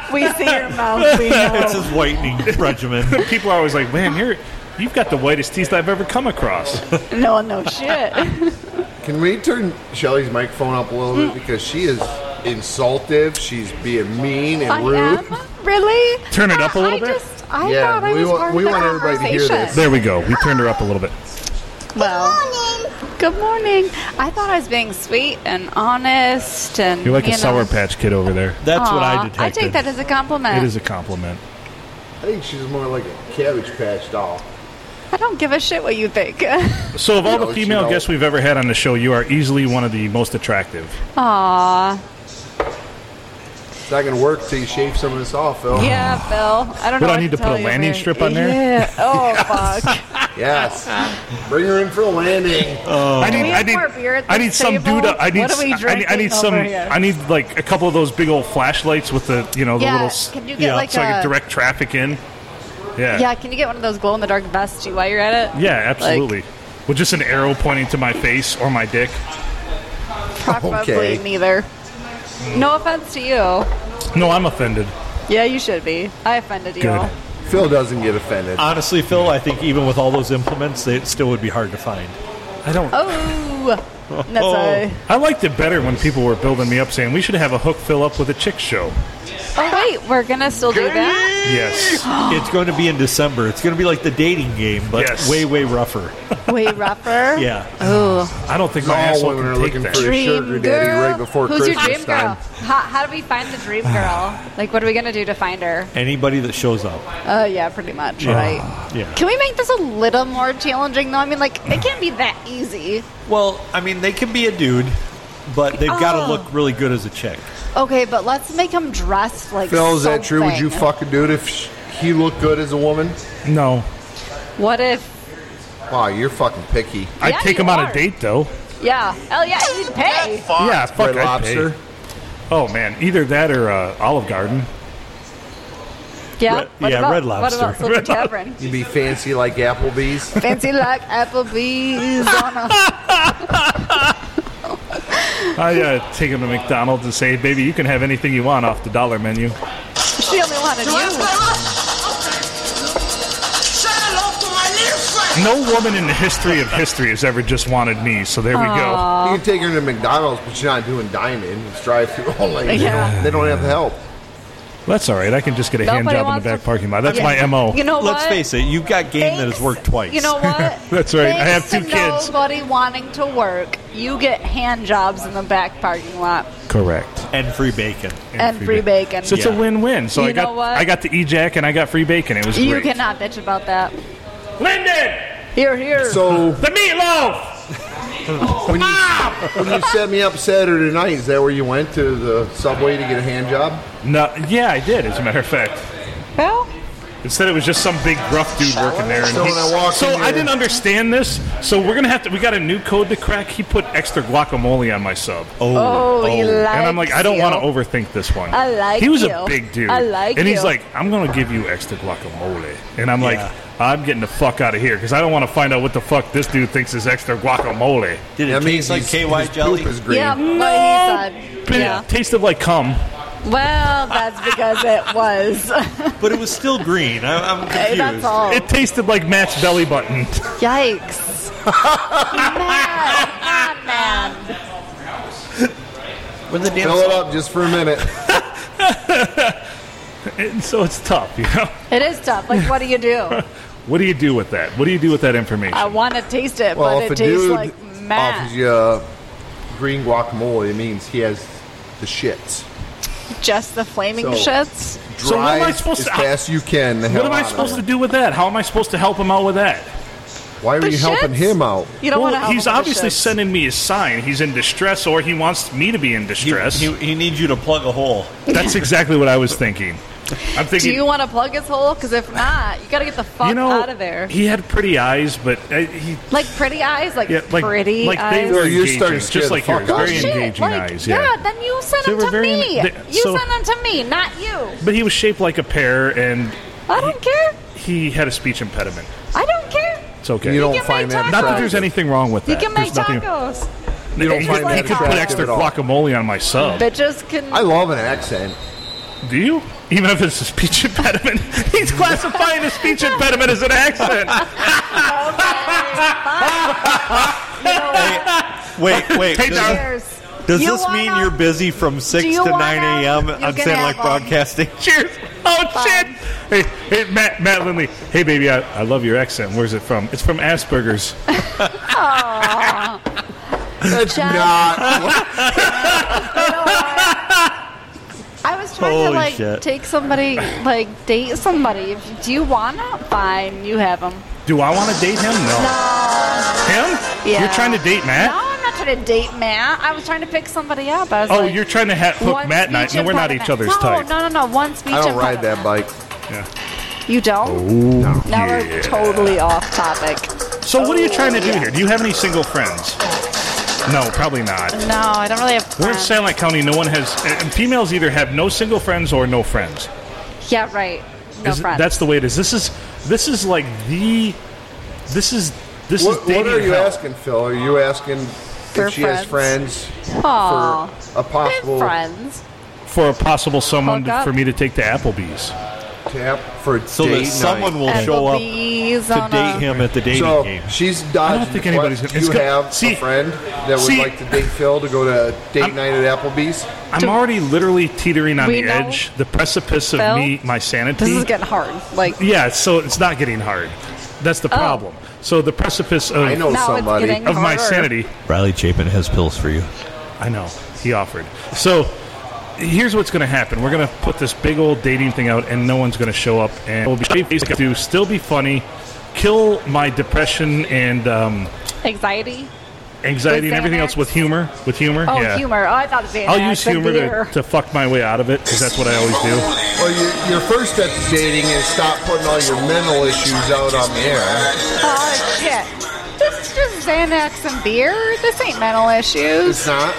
Speaker 4: teeth.
Speaker 2: We see your mouth. We <laughs>
Speaker 3: It's his whitening regimen.
Speaker 1: People are always like, "Man, you're you've got the whitest teeth I've ever come across." <laughs>
Speaker 2: No, no shit. <laughs>
Speaker 4: Can we turn Shelly's microphone up a little bit mm. because she is insultive. She's being mean and
Speaker 2: I
Speaker 4: rude.
Speaker 2: am really.
Speaker 1: Turn it up a little
Speaker 2: I
Speaker 1: bit?
Speaker 2: Just, I
Speaker 4: Yeah,
Speaker 2: thought I
Speaker 4: we
Speaker 2: was
Speaker 4: want-
Speaker 2: part
Speaker 4: we
Speaker 2: of the
Speaker 4: want everybody to hear
Speaker 2: conversation.
Speaker 4: this.
Speaker 1: there we go. We turned her up a little bit.
Speaker 2: Well, good morning. Good morning. I thought I was being sweet and honest, and
Speaker 1: You're like
Speaker 2: you
Speaker 1: a
Speaker 2: know.
Speaker 1: sour patch kid over there.
Speaker 3: That's what I
Speaker 2: Aw,
Speaker 3: detected.
Speaker 2: I take that as a compliment.
Speaker 1: It is a compliment.
Speaker 4: I think she's more like a cabbage patch doll.
Speaker 2: I don't give a shit what you think. <laughs>
Speaker 1: So, of all the female
Speaker 4: don't.
Speaker 1: guests we've ever had on the show, you are easily one of the most attractive.
Speaker 2: Aw,
Speaker 4: It's not going to work till you shave some of this off, Phil.
Speaker 2: yeah, Phil. I don't
Speaker 1: What,
Speaker 2: know.
Speaker 1: I
Speaker 2: what
Speaker 1: need to
Speaker 2: tell
Speaker 1: put a
Speaker 2: you,
Speaker 1: landing
Speaker 2: man.
Speaker 1: strip on there?
Speaker 2: Yeah. Oh <laughs> fuck.
Speaker 4: Yes. Bring her in for a landing. Oh.
Speaker 1: I need,
Speaker 2: we
Speaker 1: I need,
Speaker 2: more beer at
Speaker 1: I
Speaker 2: this
Speaker 1: need some
Speaker 2: table?
Speaker 1: dude. I need,
Speaker 2: What are we
Speaker 1: I need, I
Speaker 2: drinking
Speaker 1: need some.
Speaker 2: over here?
Speaker 1: I need like a couple of those big old flashlights with the, you know, the
Speaker 2: yeah.
Speaker 1: little, s-
Speaker 2: Can you get
Speaker 3: yeah,
Speaker 2: like
Speaker 1: so I
Speaker 2: a
Speaker 1: can direct traffic in. Yeah,
Speaker 2: yeah? Can you get one of those glow in the dark vests too while you're at it?
Speaker 1: yeah, absolutely. With just an arrow pointing to my face or my dick.
Speaker 2: Probably
Speaker 4: Okay.
Speaker 2: neither. No offense to you.
Speaker 1: No, I'm offended.
Speaker 2: Yeah, you should be. I offended you.
Speaker 1: Good.
Speaker 4: Phil doesn't get offended.
Speaker 3: Honestly, Phil, I think even with all those implements, it still would be hard to find.
Speaker 1: I don't.
Speaker 2: Oh, that's oh. a.
Speaker 1: I liked it better when people were building me up saying we should have a hook Phil up with a chick show.
Speaker 2: Oh wait, we're gonna still do that.
Speaker 1: Yes.
Speaker 3: it's going to be in December. It's going to be like the dating game, but
Speaker 1: Yes.
Speaker 3: way, way rougher.
Speaker 2: Way rougher. <laughs>
Speaker 3: Yeah.
Speaker 2: Oh,
Speaker 1: I don't think my
Speaker 4: All
Speaker 1: asshole
Speaker 4: women are
Speaker 1: take
Speaker 4: looking
Speaker 1: that.
Speaker 4: for a
Speaker 2: dream
Speaker 4: sugar daddy
Speaker 2: girl.
Speaker 4: right before
Speaker 2: Who's your dream girl?
Speaker 4: time.
Speaker 2: How, how do we find the dream girl? Like, what are we gonna do to find her?
Speaker 3: Anybody that shows up.
Speaker 2: Oh yeah, pretty much, right?
Speaker 3: Yeah.
Speaker 2: Can we make this a little more challenging though? I mean, like, it can't be that easy.
Speaker 3: Well, I mean, they can be a dude, but they've got to
Speaker 2: Oh.
Speaker 3: look really good as a chick.
Speaker 2: Okay, but let's make him dressed like.
Speaker 4: Phil, is that true? Would you
Speaker 2: something.
Speaker 4: fucking do it if sh- he looked good as a woman?
Speaker 1: No.
Speaker 2: What if?
Speaker 4: Wow, you're fucking picky.
Speaker 1: I'd
Speaker 2: Yeah,
Speaker 1: take
Speaker 2: you
Speaker 1: him on
Speaker 2: are.
Speaker 1: a date though.
Speaker 2: Yeah. Hell yeah, you'd pay.
Speaker 1: Yeah, fuck
Speaker 4: Red
Speaker 1: I'd
Speaker 4: Lobster.
Speaker 1: pay. Oh man, either that or uh, Olive Garden.
Speaker 2: Yeah.
Speaker 3: Red-
Speaker 2: what
Speaker 3: yeah,
Speaker 2: about,
Speaker 3: Red
Speaker 2: What
Speaker 3: Lobster.
Speaker 2: about Silver
Speaker 1: Red Lobster.
Speaker 2: Tavern?
Speaker 4: You'd be fancy like Applebee's.
Speaker 2: Fancy like Applebee's on a. <laughs>
Speaker 1: I uh, take him to McDonald's and say, "Baby, you can have anything you want off the dollar menu."
Speaker 2: She only wanted you.
Speaker 5: Say hello to my little friend.
Speaker 1: No woman in the history of history has ever just wanted me. So there we go.
Speaker 4: You can take her to McDonald's, but you're not doing dine-in. It's drive-through only.
Speaker 2: Yeah.
Speaker 4: They don't have the help.
Speaker 1: That's all right. I can just get a hand job in the back
Speaker 2: to-
Speaker 1: parking lot. That's
Speaker 2: Yeah.
Speaker 1: my mo.
Speaker 2: You know
Speaker 3: Let's
Speaker 2: what?
Speaker 3: face it, you've got game that has
Speaker 2: Thanks-
Speaker 3: worked twice.
Speaker 2: You know <laughs> what?
Speaker 1: That's right. I have
Speaker 2: Thanks
Speaker 1: two
Speaker 2: to
Speaker 1: kids.
Speaker 2: Nobody wanting to work, you get hand jobs in the back parking lot
Speaker 1: Correct.
Speaker 3: and free bacon.
Speaker 2: and, free bacon.
Speaker 1: So it's a
Speaker 3: Yeah.
Speaker 1: win-win. So
Speaker 2: You
Speaker 1: I got
Speaker 2: know what?
Speaker 1: I got the ejac and I got free bacon. It was
Speaker 2: you
Speaker 1: great.
Speaker 2: cannot bitch about that.
Speaker 1: Lyndon,
Speaker 2: Here, here.
Speaker 4: So
Speaker 1: the meatloaf.
Speaker 4: When you, when you set me up Saturday night, is that where you went to the subway to get a hand job?
Speaker 1: No, yeah, I did. As a matter of fact,
Speaker 2: well,
Speaker 1: instead it was just some big gruff dude working there. And
Speaker 4: So
Speaker 1: he-
Speaker 4: when I walked
Speaker 1: so
Speaker 4: in
Speaker 1: I
Speaker 4: here-
Speaker 1: didn't understand this. So we're gonna have to. We got a new code to crack. He put extra guacamole on my sub.
Speaker 2: oh, oh he oh. likes
Speaker 1: And I'm like, I don't want to overthink this one.
Speaker 2: I like
Speaker 1: He was
Speaker 2: you.
Speaker 1: a big dude.
Speaker 2: I like
Speaker 1: And he's
Speaker 2: you.
Speaker 1: like, I'm going to give you extra guacamole. And I'm
Speaker 3: Yeah.
Speaker 1: like, I'm getting the fuck out of here because I don't want to find out what the fuck this dude thinks is extra guacamole.
Speaker 3: Did it
Speaker 4: That
Speaker 3: taste like
Speaker 4: his-
Speaker 3: KY
Speaker 4: his
Speaker 3: jelly?
Speaker 4: Poop is green.
Speaker 2: Yeah, what he said. Yeah.
Speaker 1: It tasted like cum.
Speaker 2: Well, that's because it was. <laughs>
Speaker 3: But it was still green. I, I'm confused.
Speaker 2: Hey, that's all.
Speaker 1: It tasted like Matt's belly button. <laughs>
Speaker 2: Yikes. man, man.
Speaker 3: When the damn
Speaker 4: Fill it up just for a minute. <laughs>
Speaker 1: And so it's tough, you know?
Speaker 2: It is tough. Like, what do you do?
Speaker 1: What do you do with that? What do you do with that information?
Speaker 2: I want to taste it,
Speaker 4: Well,
Speaker 2: but
Speaker 4: if
Speaker 2: it
Speaker 4: a
Speaker 2: tastes
Speaker 4: dude
Speaker 2: like
Speaker 4: offers you uh, green guacamole, it means he has the shits.
Speaker 2: Just the flaming
Speaker 4: So-
Speaker 2: shits.
Speaker 1: So what am I supposed
Speaker 4: as
Speaker 1: to-
Speaker 4: fast as you can. The hell
Speaker 1: what am I
Speaker 4: out of
Speaker 1: supposed
Speaker 4: it.
Speaker 1: to do with that? How am I supposed to help him out with that?
Speaker 4: Why are
Speaker 2: The
Speaker 4: you helping
Speaker 2: shits?
Speaker 4: him out?
Speaker 2: You don't want to
Speaker 1: Well,
Speaker 2: help
Speaker 1: he's
Speaker 2: him with the
Speaker 1: obviously sending me a sign. He's in distress, or he wants me to be in
Speaker 3: He,
Speaker 1: distress.
Speaker 3: he, he needs you to plug a hole.
Speaker 1: That's exactly what I was thinking. I'm
Speaker 2: Do you want to plug his hole? Because if not, you got to get the fuck
Speaker 1: you know,
Speaker 2: out of there.
Speaker 1: he had pretty eyes, but uh, he,
Speaker 2: Like pretty eyes, like,
Speaker 1: yeah, like
Speaker 2: pretty
Speaker 1: like
Speaker 2: eyes.
Speaker 1: they were
Speaker 4: you're starting to
Speaker 1: just
Speaker 4: the
Speaker 1: like
Speaker 4: fuck
Speaker 1: yours,
Speaker 4: out of
Speaker 1: very.
Speaker 2: Shit,
Speaker 1: engaging
Speaker 2: like,
Speaker 1: eyes. Yeah.
Speaker 2: then you send
Speaker 1: They
Speaker 2: them to
Speaker 1: very-
Speaker 2: me.
Speaker 1: they-
Speaker 2: you
Speaker 1: so-
Speaker 2: send them to me, not you.
Speaker 1: but he was shaped like a pear, and
Speaker 2: I don't care.
Speaker 1: he had a speech impediment.
Speaker 2: I don't care.
Speaker 1: It's okay.
Speaker 4: You don't find that
Speaker 2: tacos.
Speaker 1: Not that there's anything wrong with that.
Speaker 2: You can make
Speaker 1: There's nothing-
Speaker 2: tacos.
Speaker 4: You don't find
Speaker 2: like
Speaker 1: He
Speaker 4: that
Speaker 1: could put extra guacamole on my sub.
Speaker 2: Bitches can.
Speaker 4: I love an accent.
Speaker 1: Do you? Even if it's a speech <laughs> impediment, he's classifying a speech impediment as an accent.
Speaker 3: Wait, wait.
Speaker 1: Hey,
Speaker 3: does,
Speaker 2: Cheers.
Speaker 3: does
Speaker 2: You
Speaker 3: this mean
Speaker 2: wanna-
Speaker 3: you're busy from 6
Speaker 2: Do you
Speaker 3: to 9
Speaker 2: wanna-
Speaker 3: a.m.
Speaker 2: you
Speaker 3: on
Speaker 2: can
Speaker 3: Sand
Speaker 2: have
Speaker 3: Lake. Broadcasting? <laughs>
Speaker 1: Cheers. Oh shit. Hey, hey, Matt, Matt Lindley. Hey, baby, I, I love your accent. Where's it from? It's from Asperger's. <laughs>
Speaker 4: That's
Speaker 2: Jeff.
Speaker 4: not.
Speaker 2: I was trying
Speaker 3: Holy
Speaker 2: to like
Speaker 3: shit.
Speaker 2: take somebody, like date somebody. If- Do you wanna? Fine, you have him.
Speaker 1: Do I want to date him? No. Him?
Speaker 2: Yeah.
Speaker 1: You're trying to date Matt?
Speaker 2: No, I'm not trying to date Matt. I was trying to pick somebody up. I was
Speaker 1: Oh,
Speaker 2: like,
Speaker 1: you're trying to ha- hook Matt and I. No, we're not each other's
Speaker 2: no,
Speaker 1: type.
Speaker 2: No, no, no. One speech.
Speaker 4: I don't ride that bike.
Speaker 1: Yeah.
Speaker 2: You don't? Oh, now we're totally off topic.
Speaker 1: So what are you trying to do here? Do you have any single friends? No, probably not.
Speaker 2: No, I don't really have
Speaker 1: We're in
Speaker 2: friends.
Speaker 1: Sanilac County. No one has. And females either have no single friends or no friends.
Speaker 2: Yeah, right. No
Speaker 1: Is-
Speaker 2: friends.
Speaker 1: That's the way it is. This is this is like the. This is this
Speaker 4: What,
Speaker 1: is
Speaker 4: what are you
Speaker 1: hell.
Speaker 4: asking, Phil? Are you asking
Speaker 2: For
Speaker 4: if she has friends
Speaker 2: Aw.
Speaker 4: for a possible?
Speaker 2: friends.
Speaker 1: for a possible someone
Speaker 2: Hook up.
Speaker 1: for me to take to Applebee's.
Speaker 4: Tap for
Speaker 3: So
Speaker 4: date
Speaker 3: that someone
Speaker 4: night.
Speaker 3: will show up
Speaker 2: Applebee's
Speaker 3: to
Speaker 2: on
Speaker 3: date
Speaker 2: a-
Speaker 3: him at the dating
Speaker 4: So
Speaker 3: game.
Speaker 4: she's dodged.
Speaker 1: I don't think
Speaker 4: the
Speaker 1: anybody's
Speaker 4: question.
Speaker 1: gonna- it's
Speaker 4: You
Speaker 1: go-
Speaker 4: have
Speaker 1: see-
Speaker 4: a friend that would
Speaker 1: see-
Speaker 4: like to date Phil to go to date
Speaker 1: I'm-
Speaker 4: night at Applebee's.
Speaker 1: I'm already literally teetering on
Speaker 2: We
Speaker 1: the
Speaker 2: know,
Speaker 1: edge, the precipice of
Speaker 2: Phil,
Speaker 1: me, my sanity.
Speaker 2: This is getting hard. Like
Speaker 1: yeah, so it's not getting hard. That's the oh. problem. So the precipice of
Speaker 4: I know
Speaker 2: Now it's
Speaker 4: somebody.
Speaker 2: getting-
Speaker 1: of my
Speaker 2: harder.
Speaker 1: sanity.
Speaker 3: Riley Chapin has pills for you.
Speaker 1: I know he offered. So here's what's going to happen. We're going to put this big old dating thing out, and no one's going to show up, and we'll be straight-faced to still be funny, kill my depression and um,
Speaker 2: anxiety.
Speaker 1: anxiety and everything else with humor. With humor,
Speaker 2: Oh,
Speaker 1: yeah.
Speaker 2: humor. Oh, I thought Xanax.
Speaker 1: I'll use humor to, to fuck my way out of it because that's what I always do.
Speaker 4: Well, your, your first step to dating is stop putting all your mental issues out on the air.
Speaker 2: Oh shit! This is just Xanax and beer. This ain't mental issues.
Speaker 4: It's not.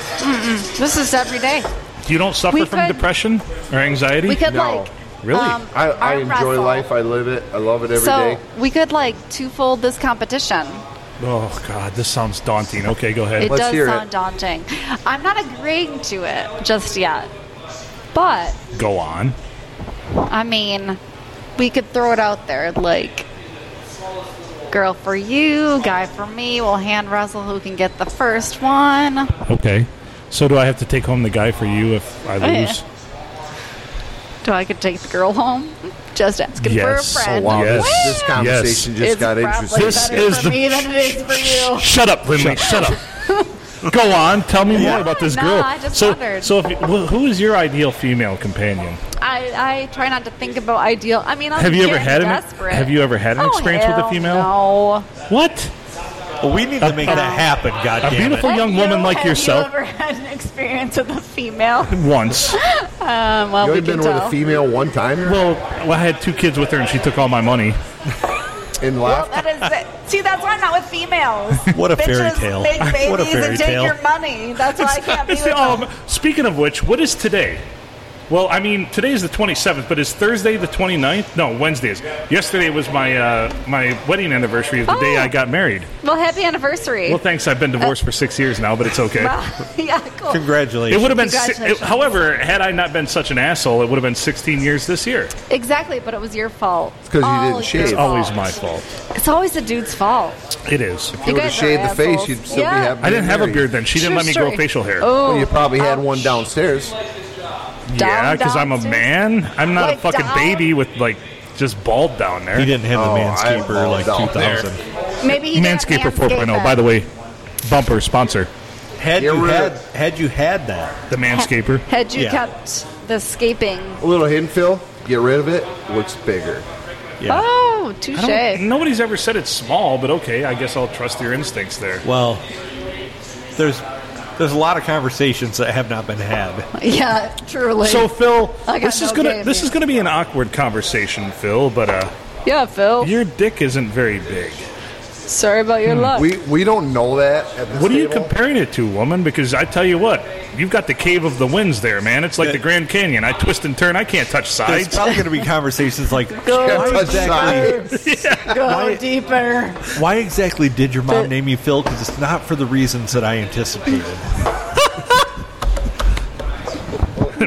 Speaker 2: This is every day.
Speaker 1: You don't suffer
Speaker 2: We
Speaker 1: from
Speaker 2: could-
Speaker 1: depression or anxiety?
Speaker 2: We could
Speaker 4: No.
Speaker 2: like
Speaker 1: Really?
Speaker 2: um,
Speaker 4: I, I
Speaker 2: arm
Speaker 4: enjoy
Speaker 2: wrestle.
Speaker 4: life. I live it. I love it every day.
Speaker 2: so we could like twofold this competition.
Speaker 1: oh God, this sounds daunting. Okay, go ahead.
Speaker 2: It
Speaker 4: Let's
Speaker 2: does
Speaker 4: hear it.
Speaker 2: sound daunting. I'm not agreeing to it just yet, but
Speaker 1: Go on.
Speaker 2: I mean, we could throw it out there like. Girl for you, guy for me. We'll hand wrestle who can get the first one.
Speaker 1: Okay. So do I have to take home the guy for you if I
Speaker 2: Oh, yeah.
Speaker 1: lose?
Speaker 2: Do I get to take the girl home? Just asking
Speaker 1: Yes,
Speaker 2: for a friend.
Speaker 4: Wow,
Speaker 1: Yes.
Speaker 4: this, this conversation just
Speaker 2: It's
Speaker 4: got interesting.
Speaker 1: This is
Speaker 2: for
Speaker 1: the-
Speaker 2: me than it is for you.
Speaker 1: Shut up, Lindley. Shut up. Go on. Tell me more about this
Speaker 2: No,
Speaker 1: girl.
Speaker 2: I just
Speaker 1: so,
Speaker 2: wondered.
Speaker 1: so if you, who is your ideal female companion?
Speaker 2: I, I try not to think about ideal. I mean, I'm
Speaker 1: Have you ever
Speaker 2: getting
Speaker 1: had an. Have you ever had an
Speaker 2: Oh,
Speaker 1: experience with a female?
Speaker 2: No.
Speaker 1: What?
Speaker 3: Well, we need to make that happen. God
Speaker 1: A
Speaker 3: damn
Speaker 1: beautiful
Speaker 3: it!
Speaker 1: young
Speaker 2: Have
Speaker 1: woman
Speaker 2: you-
Speaker 1: like
Speaker 2: have
Speaker 1: yourself.
Speaker 2: you ever had an experience with a female? <laughs>
Speaker 1: Once.
Speaker 2: Um, well,
Speaker 4: You
Speaker 2: we
Speaker 4: only
Speaker 2: can
Speaker 4: been with
Speaker 2: tell.
Speaker 4: a female one time
Speaker 1: Well, well, I had two kids with her, and she took all my money. <laughs>
Speaker 4: and
Speaker 2: Well,
Speaker 4: left.
Speaker 2: that is it. See, that's why I'm not with females. <laughs>
Speaker 3: What a fairy
Speaker 2: Bitches
Speaker 3: tale.
Speaker 2: Make babies
Speaker 3: What a fairy
Speaker 2: and take
Speaker 3: tale.
Speaker 2: your money. That's why I can't be with
Speaker 1: Um,
Speaker 2: them.
Speaker 1: speaking of which, what is today? Well, I mean, today is the 27th, but is Thursday the 29th? No, Wednesday is. Yesterday was my uh, my wedding anniversary of the day
Speaker 2: Oh.
Speaker 1: I got married.
Speaker 2: Well, happy anniversary.
Speaker 1: Well, thanks. I've been divorced for six years now, but it's okay.
Speaker 2: Well, <laughs> yeah, cool.
Speaker 3: Congratulations.
Speaker 1: It would have been. Si- it, however, had I not been such an asshole, it would have been 16 years this year.
Speaker 2: Exactly, but it was your fault.
Speaker 4: It's 'cause you didn't shave.
Speaker 1: It's always my fault.
Speaker 2: It's always the dude's fault.
Speaker 1: It is.
Speaker 2: You
Speaker 4: you would have
Speaker 2: guys are
Speaker 4: shaved the face, you'd still
Speaker 2: Yeah.
Speaker 4: be happy.
Speaker 1: I didn't have a beard then. She didn't
Speaker 2: True
Speaker 1: let me grow facial hair.
Speaker 2: Oh,
Speaker 4: Well, you probably had
Speaker 2: ouch.
Speaker 4: one downstairs.
Speaker 1: Yeah, because I'm a man. I'm not
Speaker 2: Like
Speaker 1: a fucking
Speaker 2: down?
Speaker 1: baby with like just bald down there.
Speaker 3: He didn't have
Speaker 4: Oh,
Speaker 3: the
Speaker 4: I
Speaker 3: Manscaper like
Speaker 4: balled out there.
Speaker 3: 2000.
Speaker 2: Maybe he didn't
Speaker 1: Manscaper
Speaker 2: manscape
Speaker 1: 4.0.
Speaker 2: it.
Speaker 1: By the way, bumper sponsor.
Speaker 3: Had
Speaker 4: Get
Speaker 3: you had
Speaker 4: of-
Speaker 3: had you had that,
Speaker 1: The Manscaper.
Speaker 2: Had you
Speaker 3: Yeah.
Speaker 2: kept the scaping?
Speaker 4: A little hidden fill, get rid of it, looks bigger.
Speaker 3: yeah.
Speaker 2: Oh,
Speaker 1: I
Speaker 2: touche.
Speaker 1: don't, nobody's ever said it's small, but okay, I guess I'll trust your instincts there.
Speaker 3: Well, there's there's a lot of conversations that have not been had. <laughs>
Speaker 2: Yeah, truly.
Speaker 1: So Phil,
Speaker 2: I got
Speaker 1: this is gonna
Speaker 2: game
Speaker 1: this
Speaker 2: here.
Speaker 1: is gonna be an awkward conversation, Phil. But uh,
Speaker 2: yeah, Phil.
Speaker 1: your dick isn't very big.
Speaker 2: Sorry about your hmm. luck.
Speaker 4: We we don't know that at this
Speaker 1: What are you
Speaker 4: table.
Speaker 1: comparing it to, woman? Because I tell you what, you've got the cave of the winds there, man. It's like
Speaker 3: Yeah.
Speaker 1: the Grand Canyon. I twist and turn. I can't touch
Speaker 3: There's
Speaker 1: sides.
Speaker 3: probably going to be <laughs> conversations like,
Speaker 2: Go
Speaker 3: why
Speaker 4: touch
Speaker 3: exactly, <laughs>
Speaker 2: Go
Speaker 3: Why-
Speaker 2: deeper.
Speaker 3: why exactly did your mom
Speaker 2: But-
Speaker 3: name you Phil? Because it's not for the reasons that I anticipated.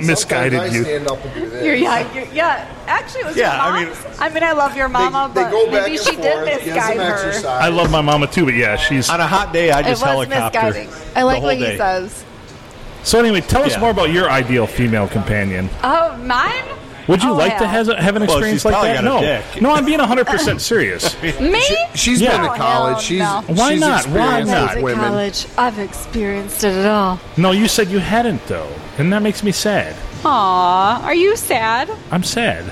Speaker 1: Misguided
Speaker 4: Sometimes I
Speaker 1: you.
Speaker 4: stand up and do this.
Speaker 2: You're, yeah, you're, yeah. Actually, it was
Speaker 3: Yeah,
Speaker 2: your
Speaker 3: I mean-
Speaker 2: I mean, I love your mama,
Speaker 4: they
Speaker 2: but maybe she
Speaker 4: forth,
Speaker 2: did misguide her.
Speaker 4: exercise.
Speaker 1: I love my mama too, but yeah, she's.
Speaker 3: On a hot day, I
Speaker 2: It
Speaker 3: just
Speaker 2: was
Speaker 3: helicopter.
Speaker 2: misguiding. I like what
Speaker 3: day.
Speaker 2: he says.
Speaker 1: So anyway, tell us
Speaker 3: Yeah.
Speaker 1: more about your ideal female companion.
Speaker 2: Oh, mine?
Speaker 1: Would you
Speaker 2: Oh,
Speaker 1: like to
Speaker 2: hell.
Speaker 1: have, have an
Speaker 3: Well,
Speaker 1: experience
Speaker 3: she's
Speaker 1: like that?
Speaker 3: got a
Speaker 1: no,
Speaker 3: dick.
Speaker 1: no, I'm being 100 percent <laughs> serious.
Speaker 2: Me?
Speaker 4: She's
Speaker 1: Yeah.
Speaker 4: been to college.
Speaker 2: hell
Speaker 4: She's
Speaker 2: no.
Speaker 1: Why
Speaker 4: she's
Speaker 1: not? Why not?
Speaker 4: women.
Speaker 2: college. I've experienced it all.
Speaker 1: No, you said you hadn't though, and that makes me sad.
Speaker 2: Aw, are you sad?
Speaker 1: I'm sad.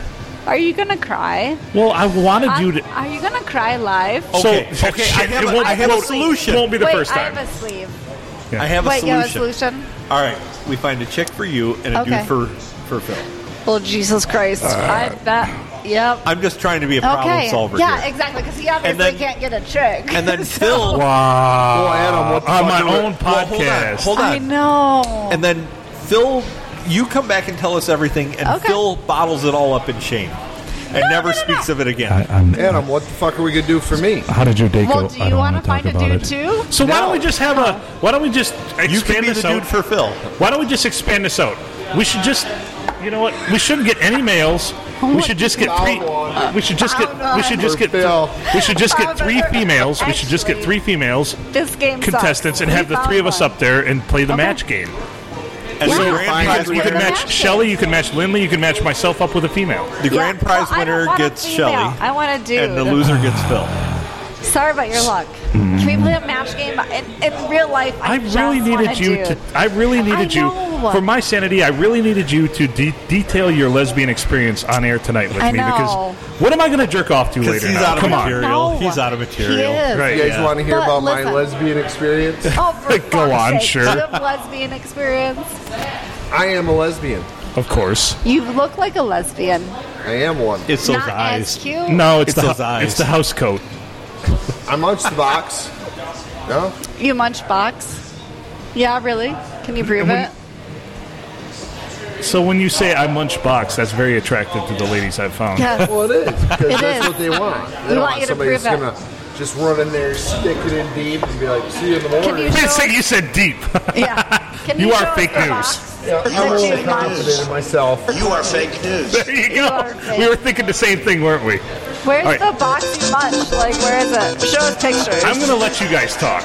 Speaker 2: Are you gonna cry?
Speaker 1: Well, I wanted you to.
Speaker 2: Are you gonna cry live?
Speaker 3: Okay,
Speaker 1: So,
Speaker 3: okay,
Speaker 1: shit,
Speaker 3: I have
Speaker 1: it
Speaker 3: a-
Speaker 1: won't-
Speaker 3: have a
Speaker 1: won't-
Speaker 3: solution.
Speaker 1: Won't be the
Speaker 2: Wait,
Speaker 1: first
Speaker 2: I have a sleeve.
Speaker 3: I have
Speaker 2: Wait,
Speaker 3: a
Speaker 2: you have a
Speaker 3: solution.
Speaker 2: solution?
Speaker 3: All right, we find a chick for you and a
Speaker 2: Okay.
Speaker 3: dude for for Phil.
Speaker 2: Oh, Jesus Christ. I bet. Yep.
Speaker 3: I'm just trying to be a problem
Speaker 2: Okay.
Speaker 3: solver
Speaker 2: Yeah,
Speaker 3: here.
Speaker 2: exactly, because he obviously
Speaker 3: then-
Speaker 2: can't get a chick.
Speaker 3: And then <laughs>
Speaker 2: So-
Speaker 3: Phil,
Speaker 1: Wow.
Speaker 4: Well, Adam, what the
Speaker 1: on
Speaker 4: fuck
Speaker 1: my
Speaker 4: are we-
Speaker 1: own
Speaker 3: Well, hold on,
Speaker 1: podcast.
Speaker 3: hold on.
Speaker 2: I know.
Speaker 3: And then Phil, you come back and tell us everything, and
Speaker 2: Okay.
Speaker 3: Phil bottles it all up in shame and never
Speaker 2: no, no,
Speaker 3: speaks
Speaker 2: no.
Speaker 3: of it again.
Speaker 4: Adam, what the fuck are we gonna do for me?
Speaker 1: How did your day
Speaker 2: well, do you want to find a dude too?
Speaker 1: So why don't we just have a? Why don't we just expand
Speaker 3: you can be
Speaker 1: this
Speaker 3: the
Speaker 1: out?
Speaker 3: dude for Phil.
Speaker 1: Why don't we just expand this out? We should just, you know what? We shouldn't get any males. We should just get three. We should just get. We should just get.
Speaker 4: Phil.
Speaker 1: We should just get three females. We should just get three females
Speaker 2: This game sucks.
Speaker 1: contestants and have the
Speaker 2: We
Speaker 1: three of us up there and play the
Speaker 2: Okay.
Speaker 1: match game.
Speaker 3: And
Speaker 2: Yeah.
Speaker 3: the
Speaker 2: So
Speaker 3: grand
Speaker 4: fine.
Speaker 3: prize
Speaker 1: You can
Speaker 3: winner,
Speaker 1: match
Speaker 2: match
Speaker 1: Shelly. You can match Lindley. You can match myself up with a female.
Speaker 3: the
Speaker 2: Yeah,
Speaker 3: grand prize
Speaker 2: well,
Speaker 3: winner gets. Shelly,
Speaker 2: I want a dude.
Speaker 3: and the loser gets Phil.
Speaker 2: Sorry about your luck. Can we mm. play a match game? In, in real life, I,
Speaker 1: I
Speaker 2: just
Speaker 1: really needed you
Speaker 2: dude.
Speaker 1: to. I really needed you for my sanity. I really needed you to de- detail your lesbian experience on air tonight with
Speaker 2: I
Speaker 1: me
Speaker 2: know.
Speaker 1: because what am I going to jerk off to
Speaker 3: Because
Speaker 1: later?
Speaker 3: he's
Speaker 1: now?
Speaker 3: out of
Speaker 1: Come on.
Speaker 3: material.
Speaker 2: No.
Speaker 3: He's out of
Speaker 2: He
Speaker 3: material.
Speaker 2: is.
Speaker 1: Right.
Speaker 4: You guys
Speaker 1: Yeah.
Speaker 4: want to hear
Speaker 2: But
Speaker 4: about my lesbian experience?
Speaker 2: Oh, <laughs> for
Speaker 1: Go
Speaker 2: fuck's
Speaker 1: on,
Speaker 2: sake.
Speaker 1: sure.
Speaker 2: Do you have lesbian experience?
Speaker 4: I am a lesbian.
Speaker 1: Of course.
Speaker 2: You look like a lesbian.
Speaker 4: I am one.
Speaker 3: It's those
Speaker 2: Not
Speaker 3: eyes.
Speaker 2: as cute.
Speaker 1: No, it's,
Speaker 3: It's
Speaker 1: the
Speaker 3: those eyes.
Speaker 1: it's the house coat.
Speaker 4: I munch the box. No?
Speaker 2: You munch box. Yeah, really? Can you prove
Speaker 1: when-
Speaker 2: it?
Speaker 1: So when you say I munch box, that's very attractive to the ladies I've found.
Speaker 2: Yeah.
Speaker 4: Well, it is. Because
Speaker 2: It
Speaker 4: that's
Speaker 2: is.
Speaker 4: what they want. They
Speaker 2: We
Speaker 4: don't
Speaker 2: want you to prove
Speaker 4: that's
Speaker 2: it.
Speaker 4: going to just run in there, stick it in deep, and be like, see you in the morning.
Speaker 2: Can you
Speaker 1: You
Speaker 2: show
Speaker 1: didn't say you said deep. <laughs>
Speaker 2: Yeah. Can
Speaker 1: You
Speaker 2: you,
Speaker 1: are
Speaker 2: show
Speaker 1: fake news.
Speaker 4: Yeah, I'm really
Speaker 2: you
Speaker 4: confident in myself.
Speaker 5: You are fake news.
Speaker 1: there you
Speaker 2: You
Speaker 1: go.
Speaker 2: fake.
Speaker 1: We were thinking the same thing, weren't we?
Speaker 2: Where's
Speaker 1: All right.
Speaker 2: the boxy you munch? Like, where is it? Show us pictures.
Speaker 1: I'm going to let you guys talk.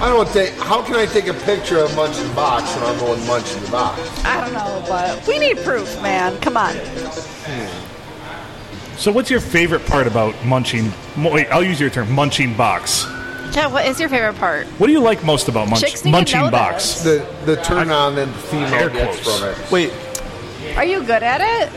Speaker 4: I don't take. How can I take a picture of munching the box when I'm going munching the box?
Speaker 2: I don't know, but we need proof, man. Come on. Hmm.
Speaker 1: So what's your favorite part about munching? Wait, I'll use your term, munching box.
Speaker 2: Yeah, what is your favorite part?
Speaker 1: What do you like most about munch,
Speaker 2: Chicks need to
Speaker 1: munching
Speaker 2: know
Speaker 1: box?
Speaker 4: The the turn on that the
Speaker 1: Air
Speaker 4: female gets from it.
Speaker 3: Wait,
Speaker 2: Are you good at it?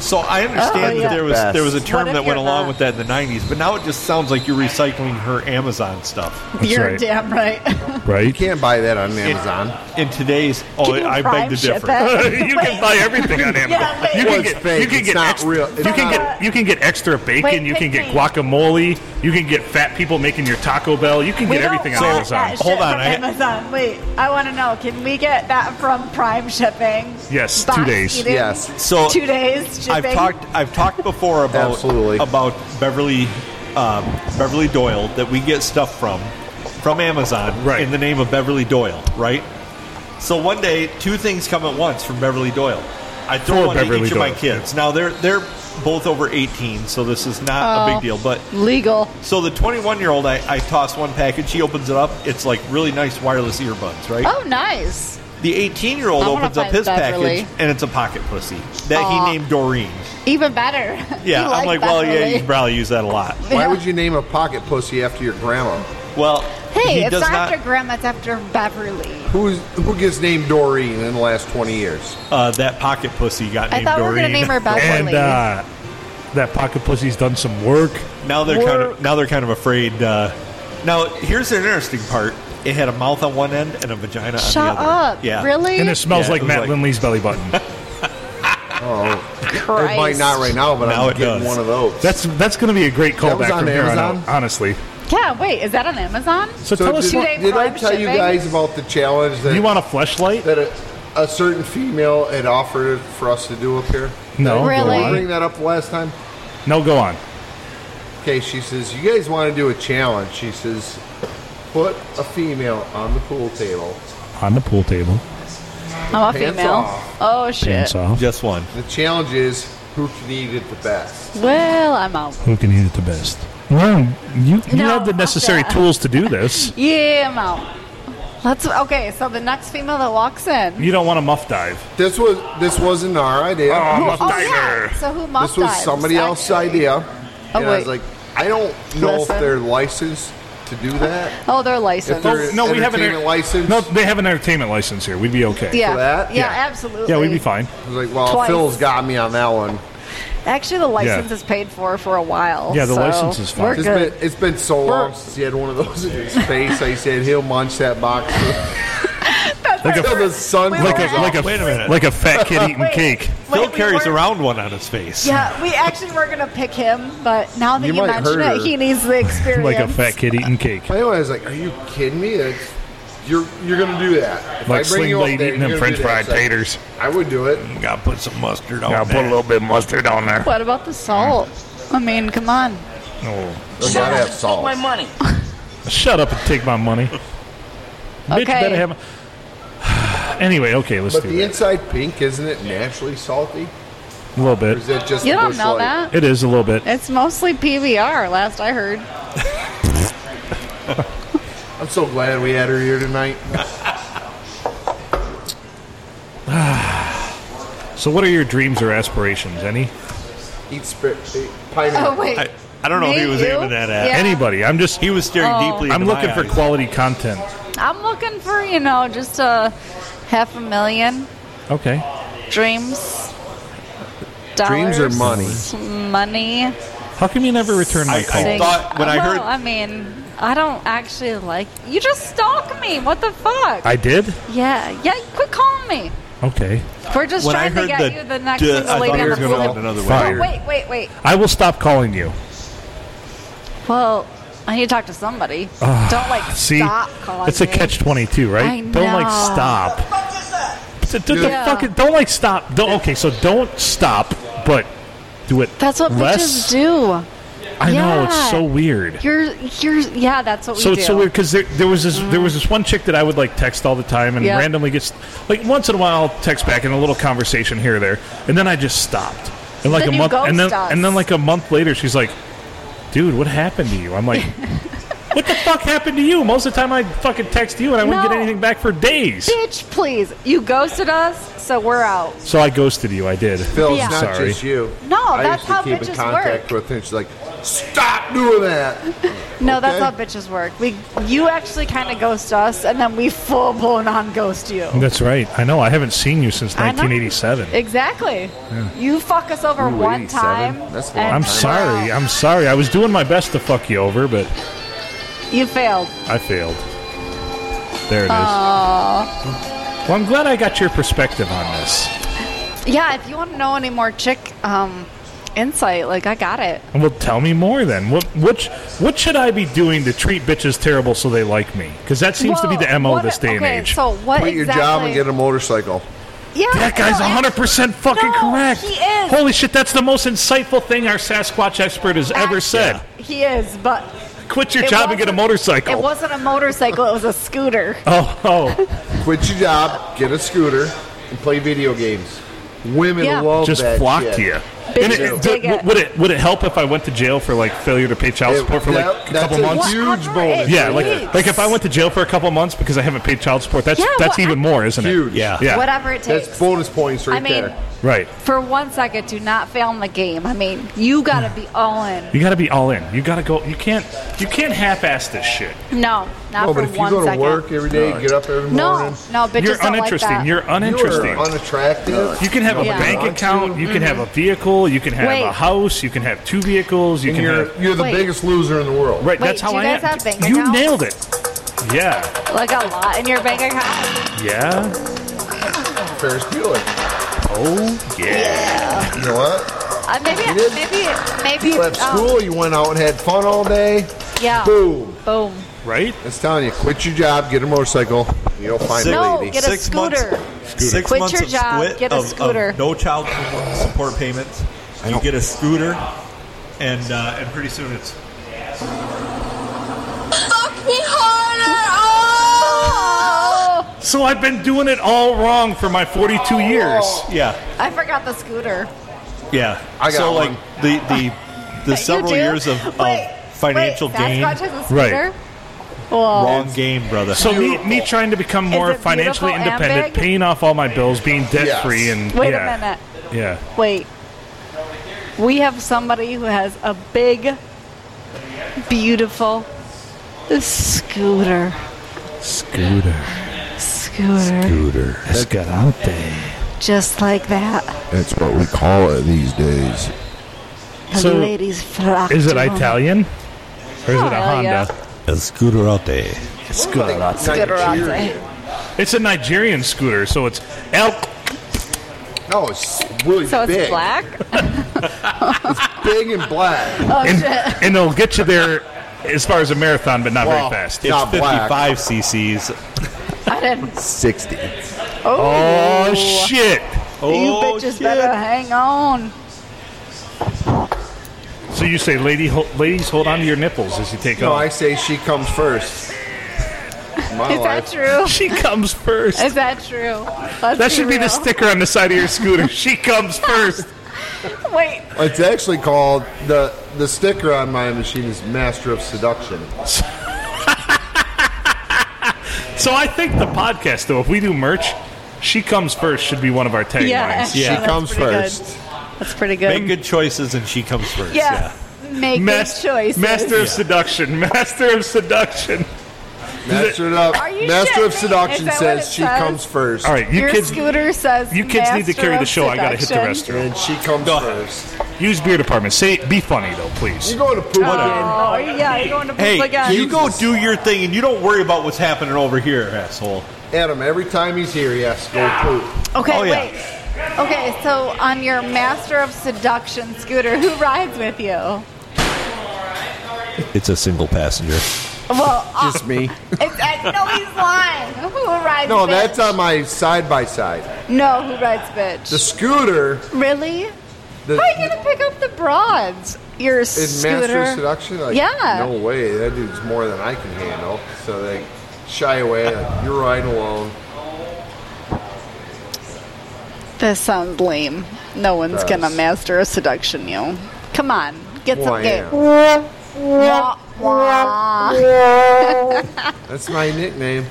Speaker 3: So I understand
Speaker 2: Oh, yeah.
Speaker 3: that there was
Speaker 4: Best.
Speaker 3: there was a term that went
Speaker 2: you're
Speaker 3: along
Speaker 2: not?
Speaker 3: with that in the '90s, but now it just sounds like you're recycling her Amazon stuff. <laughs>
Speaker 1: That's
Speaker 2: You're
Speaker 1: right.
Speaker 2: damn right. <laughs>
Speaker 1: Right?
Speaker 4: You can't buy that on Amazon.
Speaker 3: In today's, oh,
Speaker 2: Can
Speaker 3: I beg to
Speaker 2: ship
Speaker 3: differ.
Speaker 2: it? <laughs>
Speaker 1: you can buy everything on Amazon.
Speaker 2: Yeah, wait.
Speaker 1: you can get
Speaker 4: fake.
Speaker 1: you can
Speaker 4: It's
Speaker 1: get
Speaker 4: not
Speaker 1: extra,
Speaker 4: real.
Speaker 1: You can get you can get extra bacon.
Speaker 2: Wait,
Speaker 1: you can
Speaker 2: pick
Speaker 1: get
Speaker 2: me.
Speaker 1: guacamole. You can get fat people making your Taco Bell. You can
Speaker 2: We
Speaker 1: get everything on Amazon.
Speaker 2: shit
Speaker 3: Hold on,
Speaker 2: from
Speaker 3: I-
Speaker 2: Amazon. Wait, I want to know. Can we get that from Prime shipping?
Speaker 1: Yes,
Speaker 2: Box
Speaker 1: two days.
Speaker 2: eating?
Speaker 4: Yes.
Speaker 3: So
Speaker 2: Two days Shipping?
Speaker 3: I've talked I've talked before <laughs> about
Speaker 4: Absolutely.
Speaker 3: about Beverly um, Beverly Doyle that we get stuff from from Amazon
Speaker 1: Right.
Speaker 3: in the name of Beverly Doyle, right? So one day, two things come at once from Beverly Doyle. I throw
Speaker 1: For
Speaker 3: one
Speaker 1: Beverly
Speaker 3: to each of my
Speaker 1: Doyle.
Speaker 3: kids. Now they're they're both over 18, so this is not a
Speaker 2: Oh.
Speaker 3: big deal. But
Speaker 2: Legal.
Speaker 3: so the 21 year old, I, I toss one package. He opens it up. It's like really nice wireless earbuds, right?
Speaker 2: Oh, nice.
Speaker 3: The 18 year old opens up his
Speaker 2: Beverly.
Speaker 3: package, and it's a pocket pussy that
Speaker 2: Aw.
Speaker 3: he named Doreen.
Speaker 2: Even better. <laughs>
Speaker 3: Yeah,
Speaker 2: You
Speaker 3: I'm like, well, yeah, you should probably use that a lot.
Speaker 4: Why
Speaker 2: Yeah.
Speaker 4: would you name a pocket pussy after your grandma?
Speaker 3: Well,
Speaker 2: Hey,
Speaker 3: he
Speaker 2: it's not,
Speaker 3: not.
Speaker 2: after Grandma, it's after Beverly.
Speaker 4: Who's who gets named Doreen in the last twenty years?
Speaker 3: uh, that pocket pussy got
Speaker 2: I
Speaker 3: named
Speaker 2: thought we were
Speaker 3: Doreen.
Speaker 2: going to name her Beverly.
Speaker 1: And uh, that pocket pussy's done some work.
Speaker 3: now they're kind of now they're kind of afraid. Uh, now here's the interesting part: it had a mouth on one end and a vagina
Speaker 2: Shut
Speaker 3: on the other.
Speaker 2: up.
Speaker 3: Yeah,
Speaker 2: Really?
Speaker 1: And it smells
Speaker 3: Yeah,
Speaker 1: like
Speaker 3: it
Speaker 1: Matt
Speaker 3: like-
Speaker 1: Lindley's belly button.
Speaker 2: Oh, <laughs> Christ.
Speaker 4: It might not right now, but
Speaker 3: Now
Speaker 4: I'm
Speaker 3: it
Speaker 4: getting
Speaker 3: does.
Speaker 4: one of those.
Speaker 1: That's that's going to be a great
Speaker 4: That was
Speaker 1: callback
Speaker 4: on
Speaker 1: from here on
Speaker 4: Amazon?
Speaker 1: out, honestly.
Speaker 2: Yeah, wait, is that on Amazon?
Speaker 1: So,
Speaker 4: so
Speaker 1: tell us,
Speaker 4: did,
Speaker 2: Two-day
Speaker 4: did I
Speaker 2: prime
Speaker 4: tell you
Speaker 2: shipping?
Speaker 4: guys about the challenge that
Speaker 1: you want a flashlight?
Speaker 4: that a, a certain female had offered for us to do up here?
Speaker 1: No, go
Speaker 2: Really?
Speaker 4: Did I
Speaker 1: on.
Speaker 4: bring that up last time?
Speaker 1: No, go on.
Speaker 4: Okay, she says, You guys want to do a challenge? She says, Put a female on the pool table.
Speaker 1: On the pool table,
Speaker 2: I'm a
Speaker 4: Pants
Speaker 2: female.
Speaker 4: off.
Speaker 2: Oh, shit.
Speaker 1: pants off.
Speaker 3: just one.
Speaker 4: The challenge is who can eat it the best.
Speaker 2: Well, I'm out.
Speaker 1: Who can eat it the best? Well, you you
Speaker 2: No,
Speaker 1: have the necessary
Speaker 2: that.
Speaker 1: tools to do this. <laughs>
Speaker 2: Yeah, I'm out. Let's, okay, so the next female that walks in.
Speaker 1: You don't want a muff dive.
Speaker 4: This was this wasn't our idea.
Speaker 1: Oh,
Speaker 2: Who-
Speaker 1: muff
Speaker 2: oh,
Speaker 1: diver.
Speaker 2: yeah. So who muff
Speaker 4: this was
Speaker 2: dives,
Speaker 4: somebody else's idea.
Speaker 2: Oh,
Speaker 4: and I was like, I don't know
Speaker 2: Listen.
Speaker 4: if they're licensed to do that.
Speaker 2: Oh, they're
Speaker 4: If
Speaker 2: licensed.
Speaker 4: they're oh,
Speaker 1: no, we have an
Speaker 4: entertainment license.
Speaker 1: No, they have an entertainment license here. We'd be okay.
Speaker 2: yeah.
Speaker 4: that?
Speaker 2: yeah,
Speaker 1: Yeah.
Speaker 2: absolutely.
Speaker 1: Yeah, we'd be fine.
Speaker 4: I was like, well,
Speaker 2: Twice.
Speaker 4: Phil's got me on that one.
Speaker 2: Actually, the license
Speaker 1: Yeah.
Speaker 2: is paid for for a while.
Speaker 1: Yeah, the
Speaker 2: so
Speaker 1: license is fine.
Speaker 2: We're
Speaker 4: It's
Speaker 2: good.
Speaker 4: been, it's been so long
Speaker 2: We're-
Speaker 4: since he had one of those in his face. I said he'll munch that box <laughs>
Speaker 1: Like
Speaker 4: until
Speaker 1: a
Speaker 4: the sun
Speaker 2: we
Speaker 1: like
Speaker 2: were
Speaker 1: a
Speaker 4: comes
Speaker 1: like a
Speaker 3: Wait a minute.
Speaker 1: like a fat kid eating
Speaker 2: Wait.
Speaker 1: cake.
Speaker 3: Phil
Speaker 2: Wait, we
Speaker 3: carries
Speaker 2: were-
Speaker 3: around one on his face.
Speaker 2: Yeah, we actually were gonna pick him, but now that
Speaker 4: You
Speaker 2: you,
Speaker 4: might
Speaker 2: mention
Speaker 4: hurt
Speaker 2: it,
Speaker 4: her.
Speaker 2: he needs the experience. <laughs>
Speaker 1: Like a fat kid eating cake.
Speaker 4: Anyway, I was like, "Are you kidding me? It's, you're you're gonna do that? If
Speaker 1: Like
Speaker 4: I bring
Speaker 1: Sling
Speaker 4: you
Speaker 1: Blade
Speaker 4: there,
Speaker 1: eating them French
Speaker 4: do that."
Speaker 1: fried
Speaker 4: It's like,
Speaker 1: taters.
Speaker 4: I would do it.
Speaker 3: Gotta put some mustard on
Speaker 1: Gotta put a little bit of mustard on there.
Speaker 2: What about the salt? I mean, come on.
Speaker 1: Oh.
Speaker 4: I gotta have salt.
Speaker 5: My money.
Speaker 1: Shut up and take my money. <laughs> <laughs> Bitch
Speaker 2: Okay.
Speaker 1: better have. <sighs> Anyway, okay, let's
Speaker 4: But
Speaker 1: do But
Speaker 4: the
Speaker 1: that.
Speaker 4: inside pink, isn't it naturally salty?
Speaker 1: A little
Speaker 4: Or
Speaker 1: bit.
Speaker 4: is that just
Speaker 2: You don't know
Speaker 4: Light?
Speaker 2: that.
Speaker 1: It is a little bit.
Speaker 2: It's mostly PBR, last I heard. <laughs>
Speaker 4: I'm so glad we had her here tonight. <sighs>
Speaker 1: So, what are your dreams or aspirations? Any?
Speaker 4: Eat spit, eh, eat.
Speaker 2: Oh, wait.
Speaker 3: I, I don't know if he was
Speaker 2: You?
Speaker 3: aiming that at.
Speaker 2: Yeah.
Speaker 1: Anybody? I'm just.
Speaker 3: He was staring
Speaker 2: Oh.
Speaker 3: deeply.
Speaker 1: I'm looking
Speaker 3: my
Speaker 1: for
Speaker 3: eyes.
Speaker 1: quality content.
Speaker 2: I'm looking for, you know, just a half a million
Speaker 1: Okay.
Speaker 2: dreams.
Speaker 4: Dreams or
Speaker 2: money? Money.
Speaker 1: How come you never return my
Speaker 3: I-
Speaker 1: call?
Speaker 3: I thought when I
Speaker 2: well,
Speaker 3: heard
Speaker 2: I mean, I don't actually like. You just stalk me. What the fuck?
Speaker 1: I did.
Speaker 2: yeah, yeah. Quit calling me.
Speaker 1: Okay.
Speaker 2: We're just
Speaker 3: when
Speaker 2: trying to get
Speaker 3: the,
Speaker 2: you the next
Speaker 3: duh,
Speaker 2: single
Speaker 3: I
Speaker 2: lady on
Speaker 3: he
Speaker 2: the
Speaker 3: was going
Speaker 2: phone.
Speaker 3: another way.
Speaker 1: Fire.
Speaker 2: Oh, wait, wait, wait.
Speaker 1: I will stop calling you.
Speaker 2: Well, I need to talk to somebody. Ah, don't like
Speaker 1: See,
Speaker 2: stop calling
Speaker 1: it's a
Speaker 2: me.
Speaker 1: catch twenty two, right?
Speaker 2: I
Speaker 1: Don't like
Speaker 2: know.
Speaker 1: stop. D- d- the
Speaker 2: Yeah.
Speaker 1: fucking- don't like stop. Don't, okay, so don't stop, but do it.
Speaker 2: That's what
Speaker 1: less.
Speaker 2: bitches do.
Speaker 1: I know it's so weird.
Speaker 2: You're, you're, yeah. That's what we
Speaker 1: So
Speaker 2: do.
Speaker 1: it's so weird because there, there was this there was this one chick that I would like text all the time and
Speaker 2: Yeah.
Speaker 1: randomly gets like once in a while I'll text back and a little conversation here or there and then I just stopped and like
Speaker 2: Then
Speaker 1: a month and then
Speaker 2: us.
Speaker 1: and then like a month later she's like, dude, what happened to you? I'm like, <laughs> what the fuck happened to you? Most of the time I fucking text you and I wouldn't
Speaker 2: No.
Speaker 1: get anything back for days.
Speaker 2: Bitch, please. You ghosted us, so we're out.
Speaker 1: So I ghosted you. I did.
Speaker 4: Phil,
Speaker 2: Yeah.
Speaker 4: it's not
Speaker 1: Sorry.
Speaker 4: just you.
Speaker 2: No,
Speaker 4: I
Speaker 2: that's
Speaker 4: used to
Speaker 2: how
Speaker 4: keep in contact
Speaker 2: work.
Speaker 4: with her. and She's like, "Stop doing that." <laughs>
Speaker 2: No, that's
Speaker 4: Okay.
Speaker 2: how bitches work. We, you actually kind of ghost us, and then we full blown on ghost you.
Speaker 1: That's right. I know. I haven't seen you since
Speaker 2: I know.
Speaker 1: 1987.
Speaker 2: Exactly. You fuck us over
Speaker 4: Ooh,
Speaker 2: one
Speaker 4: 87?
Speaker 2: time.
Speaker 4: That's a long
Speaker 2: and
Speaker 1: I'm
Speaker 4: time.
Speaker 1: sorry. I'm sorry. I was doing my best to fuck you over, but
Speaker 2: You failed.
Speaker 1: I failed. There it is. Well, I'm glad I got your perspective on this.
Speaker 2: Yeah, if you want to know any more chick um, insight, like I got it.
Speaker 1: Well, tell me more then. What what sh- what should I be doing to treat bitches terrible so they like me? Because that seems to be the
Speaker 2: Well,
Speaker 1: mo
Speaker 2: what-
Speaker 1: this day
Speaker 2: okay,
Speaker 1: and age.
Speaker 2: So what
Speaker 4: Quit your
Speaker 2: exactly?
Speaker 4: job and get a motorcycle.
Speaker 2: Yeah,
Speaker 1: that guy's
Speaker 2: no,
Speaker 1: 100 percent fucking
Speaker 2: No,
Speaker 1: correct.
Speaker 2: he is.
Speaker 1: Holy shit, that's the most insightful thing our Sasquatch expert has ever said.
Speaker 2: He is, but
Speaker 1: Quit your
Speaker 2: it
Speaker 1: job and get a motorcycle.
Speaker 2: It wasn't a motorcycle; it was a scooter. <laughs>
Speaker 1: oh, oh,
Speaker 4: Quit your job, get a scooter, and play video games. Women
Speaker 2: Yeah.
Speaker 4: love
Speaker 1: just
Speaker 4: that
Speaker 1: flock
Speaker 4: shit.
Speaker 1: to you.
Speaker 2: Bitches
Speaker 1: And it-
Speaker 2: dig
Speaker 1: d-
Speaker 2: it.
Speaker 1: would it would it help if I went to jail for like failure to pay child
Speaker 4: It-
Speaker 1: support for like
Speaker 4: that-
Speaker 1: a
Speaker 4: that's
Speaker 1: couple
Speaker 4: a
Speaker 1: months?
Speaker 4: huge bonus.
Speaker 1: Yeah, like
Speaker 2: takes.
Speaker 1: like if I went to jail for a couple months because I haven't paid child support, that's
Speaker 2: Yeah,
Speaker 1: that's
Speaker 2: well,
Speaker 1: even
Speaker 2: I-
Speaker 1: more, isn't it?
Speaker 4: Huge.
Speaker 3: Yeah.
Speaker 1: Yeah.
Speaker 2: Whatever it takes.
Speaker 4: That's bonus points right
Speaker 2: I mean,
Speaker 4: there.
Speaker 1: Right.
Speaker 2: for one second, do not fail in the game. I mean, you got to be all in.
Speaker 1: You got to be all in. You got to go. You can't. You can't half-ass this shit.
Speaker 2: No, not
Speaker 4: No,
Speaker 2: for
Speaker 4: but if you go to
Speaker 2: second.
Speaker 4: work every day, get up every
Speaker 2: no,
Speaker 4: morning.
Speaker 2: no, no, bitches
Speaker 1: You're
Speaker 2: don't like
Speaker 1: uninteresting.
Speaker 2: that.
Speaker 1: You're uninteresting.
Speaker 4: You're unattractive.
Speaker 1: you can have a
Speaker 2: Yeah.
Speaker 1: bank
Speaker 4: Want
Speaker 1: account.
Speaker 4: to.
Speaker 1: You can mm-hmm. have a vehicle. You can have
Speaker 2: Wait.
Speaker 1: a house. You can have two vehicles. You
Speaker 4: and
Speaker 1: can
Speaker 4: you're
Speaker 1: have.
Speaker 4: you're the
Speaker 2: Wait.
Speaker 4: biggest loser in the world.
Speaker 1: Right.
Speaker 2: Wait,
Speaker 1: that's how
Speaker 2: do you
Speaker 1: I
Speaker 2: guys
Speaker 1: am.
Speaker 2: have bank
Speaker 1: you
Speaker 2: accounts?
Speaker 1: nailed it. Yeah.
Speaker 2: like a lot in your bank account.
Speaker 1: Yeah.
Speaker 4: Ferris Bueller.
Speaker 1: Oh yeah.
Speaker 4: You know what?
Speaker 2: Uh, maybe,
Speaker 4: did?
Speaker 2: maybe, maybe.
Speaker 4: You left
Speaker 2: um,
Speaker 4: school, you went out and had fun all day.
Speaker 2: yeah.
Speaker 4: Boom.
Speaker 2: Boom.
Speaker 1: Right.
Speaker 4: It's telling you, quit your job, get a motorcycle. You'll find
Speaker 3: Six-
Speaker 4: a
Speaker 2: No,
Speaker 4: lady.
Speaker 2: get a
Speaker 3: Six months-
Speaker 2: scooter.
Speaker 3: Six
Speaker 2: Quit
Speaker 3: months
Speaker 2: your
Speaker 3: of
Speaker 2: job,
Speaker 3: split
Speaker 2: get a
Speaker 3: of,
Speaker 2: scooter.
Speaker 3: Of no child support payments. You get a scooter, and uh, and pretty soon it's
Speaker 5: Fuck me harder! Oh!
Speaker 1: So I've been doing it all wrong for my 42 years.
Speaker 3: yeah
Speaker 2: I forgot the scooter.
Speaker 3: yeah.
Speaker 4: I got
Speaker 3: so
Speaker 4: one.
Speaker 3: like the the the <laughs>
Speaker 2: You
Speaker 3: several
Speaker 2: do?
Speaker 3: years of, of financial
Speaker 2: wait,
Speaker 3: gain.
Speaker 2: Sasquatch has a
Speaker 1: Right.
Speaker 2: scooter? Whoa.
Speaker 3: Wrong game, brother.
Speaker 1: So me, me trying to become more
Speaker 2: it
Speaker 1: financially
Speaker 2: beautiful
Speaker 1: independent,
Speaker 2: big?
Speaker 1: paying off all my bills, being debt
Speaker 4: Yes.
Speaker 1: free, and
Speaker 2: Wait
Speaker 1: yeah,
Speaker 2: a minute.
Speaker 1: yeah.
Speaker 2: Wait. We have somebody who has a big, beautiful scooter.
Speaker 1: Scooter,
Speaker 2: Scooter. Scooter.
Speaker 1: Let's get out there.
Speaker 2: Just like that.
Speaker 4: That's what we call it these days.
Speaker 2: The
Speaker 1: So,
Speaker 2: ladies flock
Speaker 1: Is it
Speaker 2: to 'em.
Speaker 1: Italian or is
Speaker 2: Oh,
Speaker 1: it a
Speaker 2: hell
Speaker 1: Honda?
Speaker 2: yeah.
Speaker 3: a scooter out there.
Speaker 2: Scooter
Speaker 1: It's a Nigerian scooter, so it's El.
Speaker 4: No, it's really big.
Speaker 2: So it's black.
Speaker 4: it's Big and black. <laughs>
Speaker 2: Oh,
Speaker 1: and,
Speaker 2: shit.
Speaker 1: and it'll get you there as far as a marathon, but not
Speaker 4: Well,
Speaker 1: very fast.
Speaker 3: It's
Speaker 4: Not black.
Speaker 3: 55 cc's.
Speaker 2: I didn't.
Speaker 4: 60.
Speaker 1: Oh, oh shit!
Speaker 2: you bitches oh, better hang on.
Speaker 1: So you say, lady, ho- ladies, hold on to your nipples as you take off.
Speaker 4: No,
Speaker 1: off.
Speaker 4: I say she comes first. <laughs> my
Speaker 2: Is
Speaker 4: life.
Speaker 2: that true? <laughs>
Speaker 1: She comes first.
Speaker 2: Is that true? Let's
Speaker 1: That should be the
Speaker 2: real.
Speaker 1: sticker on the side of your scooter. <laughs> She comes first.
Speaker 2: Wait,
Speaker 4: It's actually called the the sticker on my machine is Master of Seduction.
Speaker 1: So I think the podcast, though, if we do merch, she comes first should be one of our taglines.
Speaker 2: yeah, actually,
Speaker 3: Yeah.
Speaker 4: She
Speaker 2: that's
Speaker 4: comes
Speaker 2: pretty good.
Speaker 4: first.
Speaker 2: That's pretty good.
Speaker 3: Make good choices, and she comes first.
Speaker 2: yeah. Make
Speaker 1: Mas-
Speaker 2: good choices. <laughs>
Speaker 1: Master of seduction. Master of seduction.
Speaker 4: Master of
Speaker 2: Are you
Speaker 4: Master of
Speaker 2: me?
Speaker 4: Seduction
Speaker 2: Is that what
Speaker 4: says she
Speaker 2: says?
Speaker 4: comes first.
Speaker 1: All right, you
Speaker 2: Your
Speaker 1: kids.
Speaker 2: scooter says
Speaker 1: You kids need to
Speaker 2: Master
Speaker 1: carry the
Speaker 2: of
Speaker 1: show. I gotta hit the
Speaker 2: Seduction.
Speaker 1: restroom.
Speaker 4: And she comes
Speaker 3: Go ahead.
Speaker 4: first.
Speaker 1: Use beer department. Say, be funny though, please.
Speaker 4: You going to poop oh, again?
Speaker 2: Oh, yeah, you're going to poop
Speaker 3: Hey,
Speaker 2: again.
Speaker 3: you go do your thing, and you don't worry about what's happening over here, asshole.
Speaker 4: Adam, every time he's here, he has to go poop.
Speaker 2: Okay,
Speaker 3: Oh, yeah.
Speaker 2: wait. Okay, so on your Master of Seduction scooter, who rides with you?
Speaker 3: It's a single passenger.
Speaker 2: Well,
Speaker 4: Just me. <laughs>
Speaker 2: it's, I know he's lying. Who rides
Speaker 4: No,
Speaker 2: bitch?
Speaker 4: that's on my side by side.
Speaker 2: No, who rides bitch?
Speaker 4: The scooter
Speaker 2: really?
Speaker 4: the,
Speaker 2: How are you going to pick up the broads? Your
Speaker 4: in
Speaker 2: scooter.
Speaker 4: Master of Seduction. Like,
Speaker 2: Yeah.
Speaker 4: No way. That dude's more than I can handle. So they shy away. Like, You're riding alone.
Speaker 2: This sounds lame. No one's
Speaker 4: Does.
Speaker 2: going to Master a Seduction you. Come on, get some
Speaker 4: I
Speaker 2: game. Wah, wah. <laughs>
Speaker 4: That's my nickname.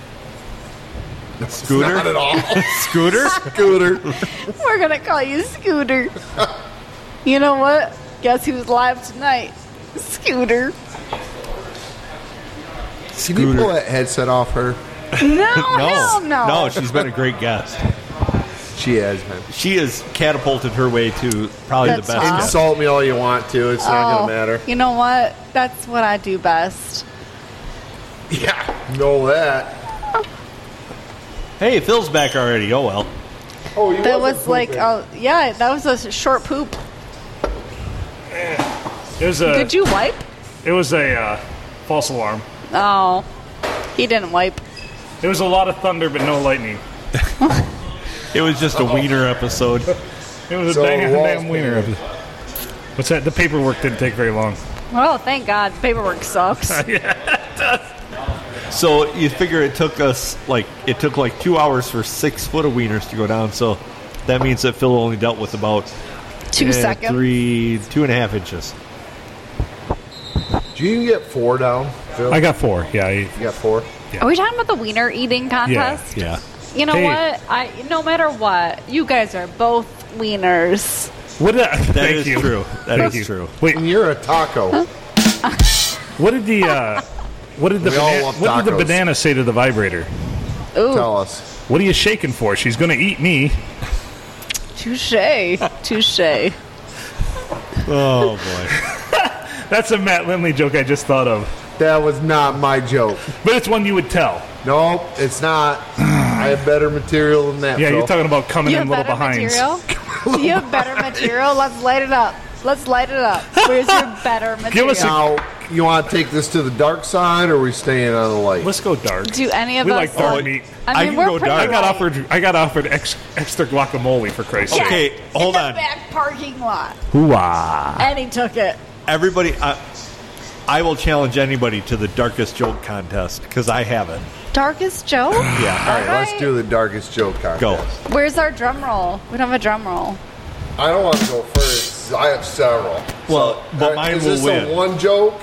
Speaker 3: Scooter?
Speaker 4: Not at all. <laughs>
Speaker 3: Scooter?
Speaker 4: Scooter.
Speaker 2: We're gonna call you Scooter. you know what? Guess who's live tonight? Scooter.
Speaker 4: Can you pull that headset off her? <laughs>
Speaker 2: No, hell no.
Speaker 3: No, she's been a great guest.
Speaker 4: She has, man.
Speaker 3: She has catapulted her way to probably
Speaker 2: That's
Speaker 3: the best
Speaker 2: awesome.
Speaker 4: Insult me all you want to. It's not
Speaker 2: Oh,
Speaker 4: going to matter.
Speaker 2: You know what? That's what I do best.
Speaker 4: Yeah. Know that.
Speaker 3: Hey, Phil's back already. Oh, well.
Speaker 4: Oh, you
Speaker 2: That
Speaker 4: wasn't
Speaker 2: like,
Speaker 4: pooping.
Speaker 2: oh yeah, that was a short poop.
Speaker 1: It was a.
Speaker 2: Did you wipe?
Speaker 1: It was a uh, false alarm.
Speaker 2: Oh, he didn't wipe.
Speaker 1: It was a lot of thunder, but no lightning. <laughs>
Speaker 3: It was just a wiener episode. <laughs>
Speaker 1: It was a
Speaker 4: So
Speaker 1: dang, damn wiener.
Speaker 4: been-
Speaker 1: What's that? The paperwork didn't take very long.
Speaker 2: Oh, thank God. Paperwork sucks. <laughs>
Speaker 3: So you figure it took us like it took like two hours for six foot of wieners to go down. So that means that Phil only dealt with about
Speaker 2: Two
Speaker 3: eh,
Speaker 2: seconds.
Speaker 3: three, two and a half inches.
Speaker 4: Do you get four down, Phil?
Speaker 1: I got four. Yeah. I,
Speaker 4: you got four?
Speaker 2: Are we talking about the wiener eating contest?
Speaker 3: Yeah.
Speaker 2: You know
Speaker 1: Hey.
Speaker 2: what? I no matter what, you guys are both wieners.
Speaker 1: what did I,
Speaker 3: That
Speaker 1: thank
Speaker 3: is
Speaker 1: you.
Speaker 3: true. That
Speaker 1: Thank
Speaker 3: is
Speaker 1: you.
Speaker 3: true.
Speaker 1: Wait,
Speaker 4: And you're a taco.
Speaker 1: what did the uh, what did the
Speaker 4: We all
Speaker 1: bana-
Speaker 4: love
Speaker 1: what did the banana say to the vibrator?
Speaker 2: Ooh,
Speaker 4: Tell us.
Speaker 1: What are you shaking for? She's going to eat me.
Speaker 2: touche, touche.
Speaker 3: Oh boy. <laughs>
Speaker 1: That's a Matt Lindley joke I just thought of,
Speaker 4: That was not my joke.
Speaker 1: but it's one you would tell.
Speaker 4: Nope, it's not. <sighs> I have better material than that.
Speaker 1: Yeah,
Speaker 4: Phil.
Speaker 1: you're talking about coming
Speaker 2: You
Speaker 1: in
Speaker 2: have
Speaker 1: little
Speaker 2: better
Speaker 1: behinds.
Speaker 2: material. <laughs> you have better material. Let's light it up. Let's light it up. Where's your better material? <laughs>
Speaker 1: Give us a-
Speaker 4: Now, you want to take this to the dark side, or are we staying on the light?
Speaker 1: Let's go dark.
Speaker 2: Do any of
Speaker 1: we
Speaker 2: us?
Speaker 1: like dark meat.
Speaker 2: I
Speaker 3: I
Speaker 2: mean,
Speaker 3: can
Speaker 2: we're
Speaker 3: go
Speaker 2: pretty
Speaker 3: dark.
Speaker 1: I got
Speaker 2: light.
Speaker 1: offered. I got offered ex, extra guacamole for Christ's sake.
Speaker 3: Okay, hold
Speaker 2: in the
Speaker 3: on.
Speaker 2: back parking lot,
Speaker 1: Hoo-ah.
Speaker 2: and he took it.
Speaker 3: Everybody, I, I will challenge anybody to the darkest joke contest because I haven't.
Speaker 2: Darkest joke.
Speaker 3: Yeah.
Speaker 4: All right, let's do the darkest joke contest.
Speaker 3: Go.
Speaker 2: Where's our drum roll? We don't have a drum roll.
Speaker 4: I don't want to go first. I have several.
Speaker 3: Well, but
Speaker 4: Uh,
Speaker 3: mine
Speaker 4: is
Speaker 3: will
Speaker 4: this
Speaker 3: win.
Speaker 4: a one joke,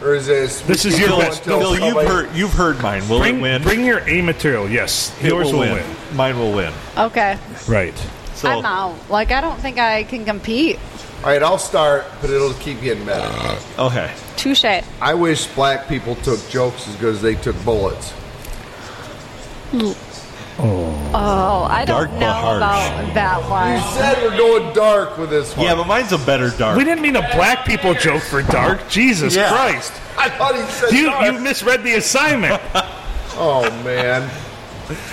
Speaker 4: or is this?
Speaker 1: This is your
Speaker 4: going
Speaker 1: best.
Speaker 4: till
Speaker 3: Phil, you've heard you've heard mine. Will
Speaker 1: Bring,
Speaker 3: it win?
Speaker 1: bring your A material. Yes,
Speaker 3: It
Speaker 1: yours will win.
Speaker 3: Mine will win.
Speaker 2: Okay,
Speaker 1: Right.
Speaker 3: So
Speaker 2: I'm out. Like I don't think I can compete.
Speaker 4: All right, I'll start, but it'll keep getting better.
Speaker 3: Uh, okay.
Speaker 2: Touche.
Speaker 4: I wish black people took jokes as good as they took bullets.
Speaker 2: Oh, I
Speaker 3: Dark
Speaker 2: don't
Speaker 3: but
Speaker 2: know
Speaker 3: harsh.
Speaker 2: about that one.
Speaker 4: You
Speaker 2: one.
Speaker 4: said we're going dark with this one.
Speaker 3: Yeah, but mine's a better dark.
Speaker 1: We didn't mean a black people joke for dark. Jesus
Speaker 3: Yeah.
Speaker 1: Christ!
Speaker 4: I thought he said
Speaker 1: You
Speaker 4: dark.
Speaker 1: you misread the assignment. <laughs>
Speaker 4: Oh man,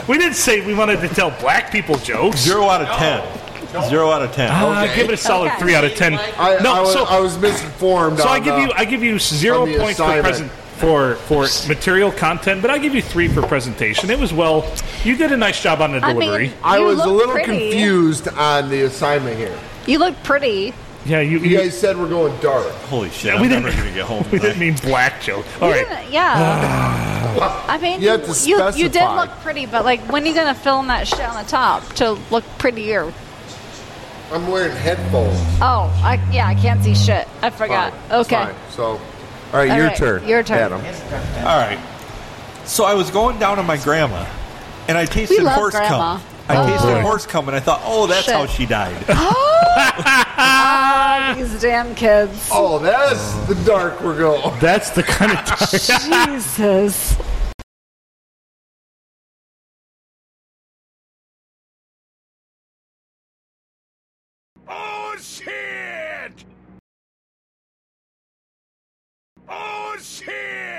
Speaker 1: we didn't say we wanted to tell black people jokes.
Speaker 3: Zero out of ten. Zero out of ten.
Speaker 1: Uh,
Speaker 4: Okay.
Speaker 1: give it a solid
Speaker 2: Okay.
Speaker 1: three out of ten.
Speaker 4: I,
Speaker 1: no,
Speaker 4: I, was,
Speaker 1: so
Speaker 4: I was misinformed.
Speaker 1: so
Speaker 4: on
Speaker 1: I give
Speaker 4: the-
Speaker 1: you I give you zero
Speaker 4: on the
Speaker 1: points for
Speaker 4: assignment.
Speaker 1: present for for material content, but I give you three for presentation. It was well. You did a nice job on the
Speaker 2: I
Speaker 1: delivery.
Speaker 2: mean,
Speaker 4: I was a little
Speaker 2: pretty.
Speaker 4: confused on the assignment here.
Speaker 2: You look pretty.
Speaker 1: Yeah, you.
Speaker 4: You guys said we're going dark.
Speaker 3: Holy shit!
Speaker 1: Yeah,
Speaker 3: I'm never
Speaker 1: didn't-
Speaker 3: gonna get home. <laughs>
Speaker 1: we
Speaker 3: tonight.
Speaker 1: didn't mean black joke. All
Speaker 2: You
Speaker 1: right.
Speaker 2: yeah. I mean,
Speaker 4: You have to
Speaker 2: you, you did look pretty, but like, when are you gonna film that shit on the top to look prettier?
Speaker 4: I'm wearing headphones.
Speaker 2: Oh, I, yeah, I can't see shit. I forgot.
Speaker 4: Fine,
Speaker 2: okay.
Speaker 4: fine. So, all right,
Speaker 2: All
Speaker 4: your
Speaker 2: right,
Speaker 4: turn.
Speaker 2: your turn.
Speaker 4: Adam.
Speaker 3: All right. So I was going down on my grandma, and I tasted
Speaker 2: love
Speaker 3: horse
Speaker 2: grandma.
Speaker 3: cum. I
Speaker 2: Oh,
Speaker 3: tasted horse cum, and I thought, oh, that's
Speaker 2: Shit.
Speaker 3: how she died. <laughs>
Speaker 2: Ah, these damn kids.
Speaker 4: Oh, that's the dark we're going.
Speaker 1: That's the kind of.
Speaker 2: Jesus.
Speaker 5: Oh shit!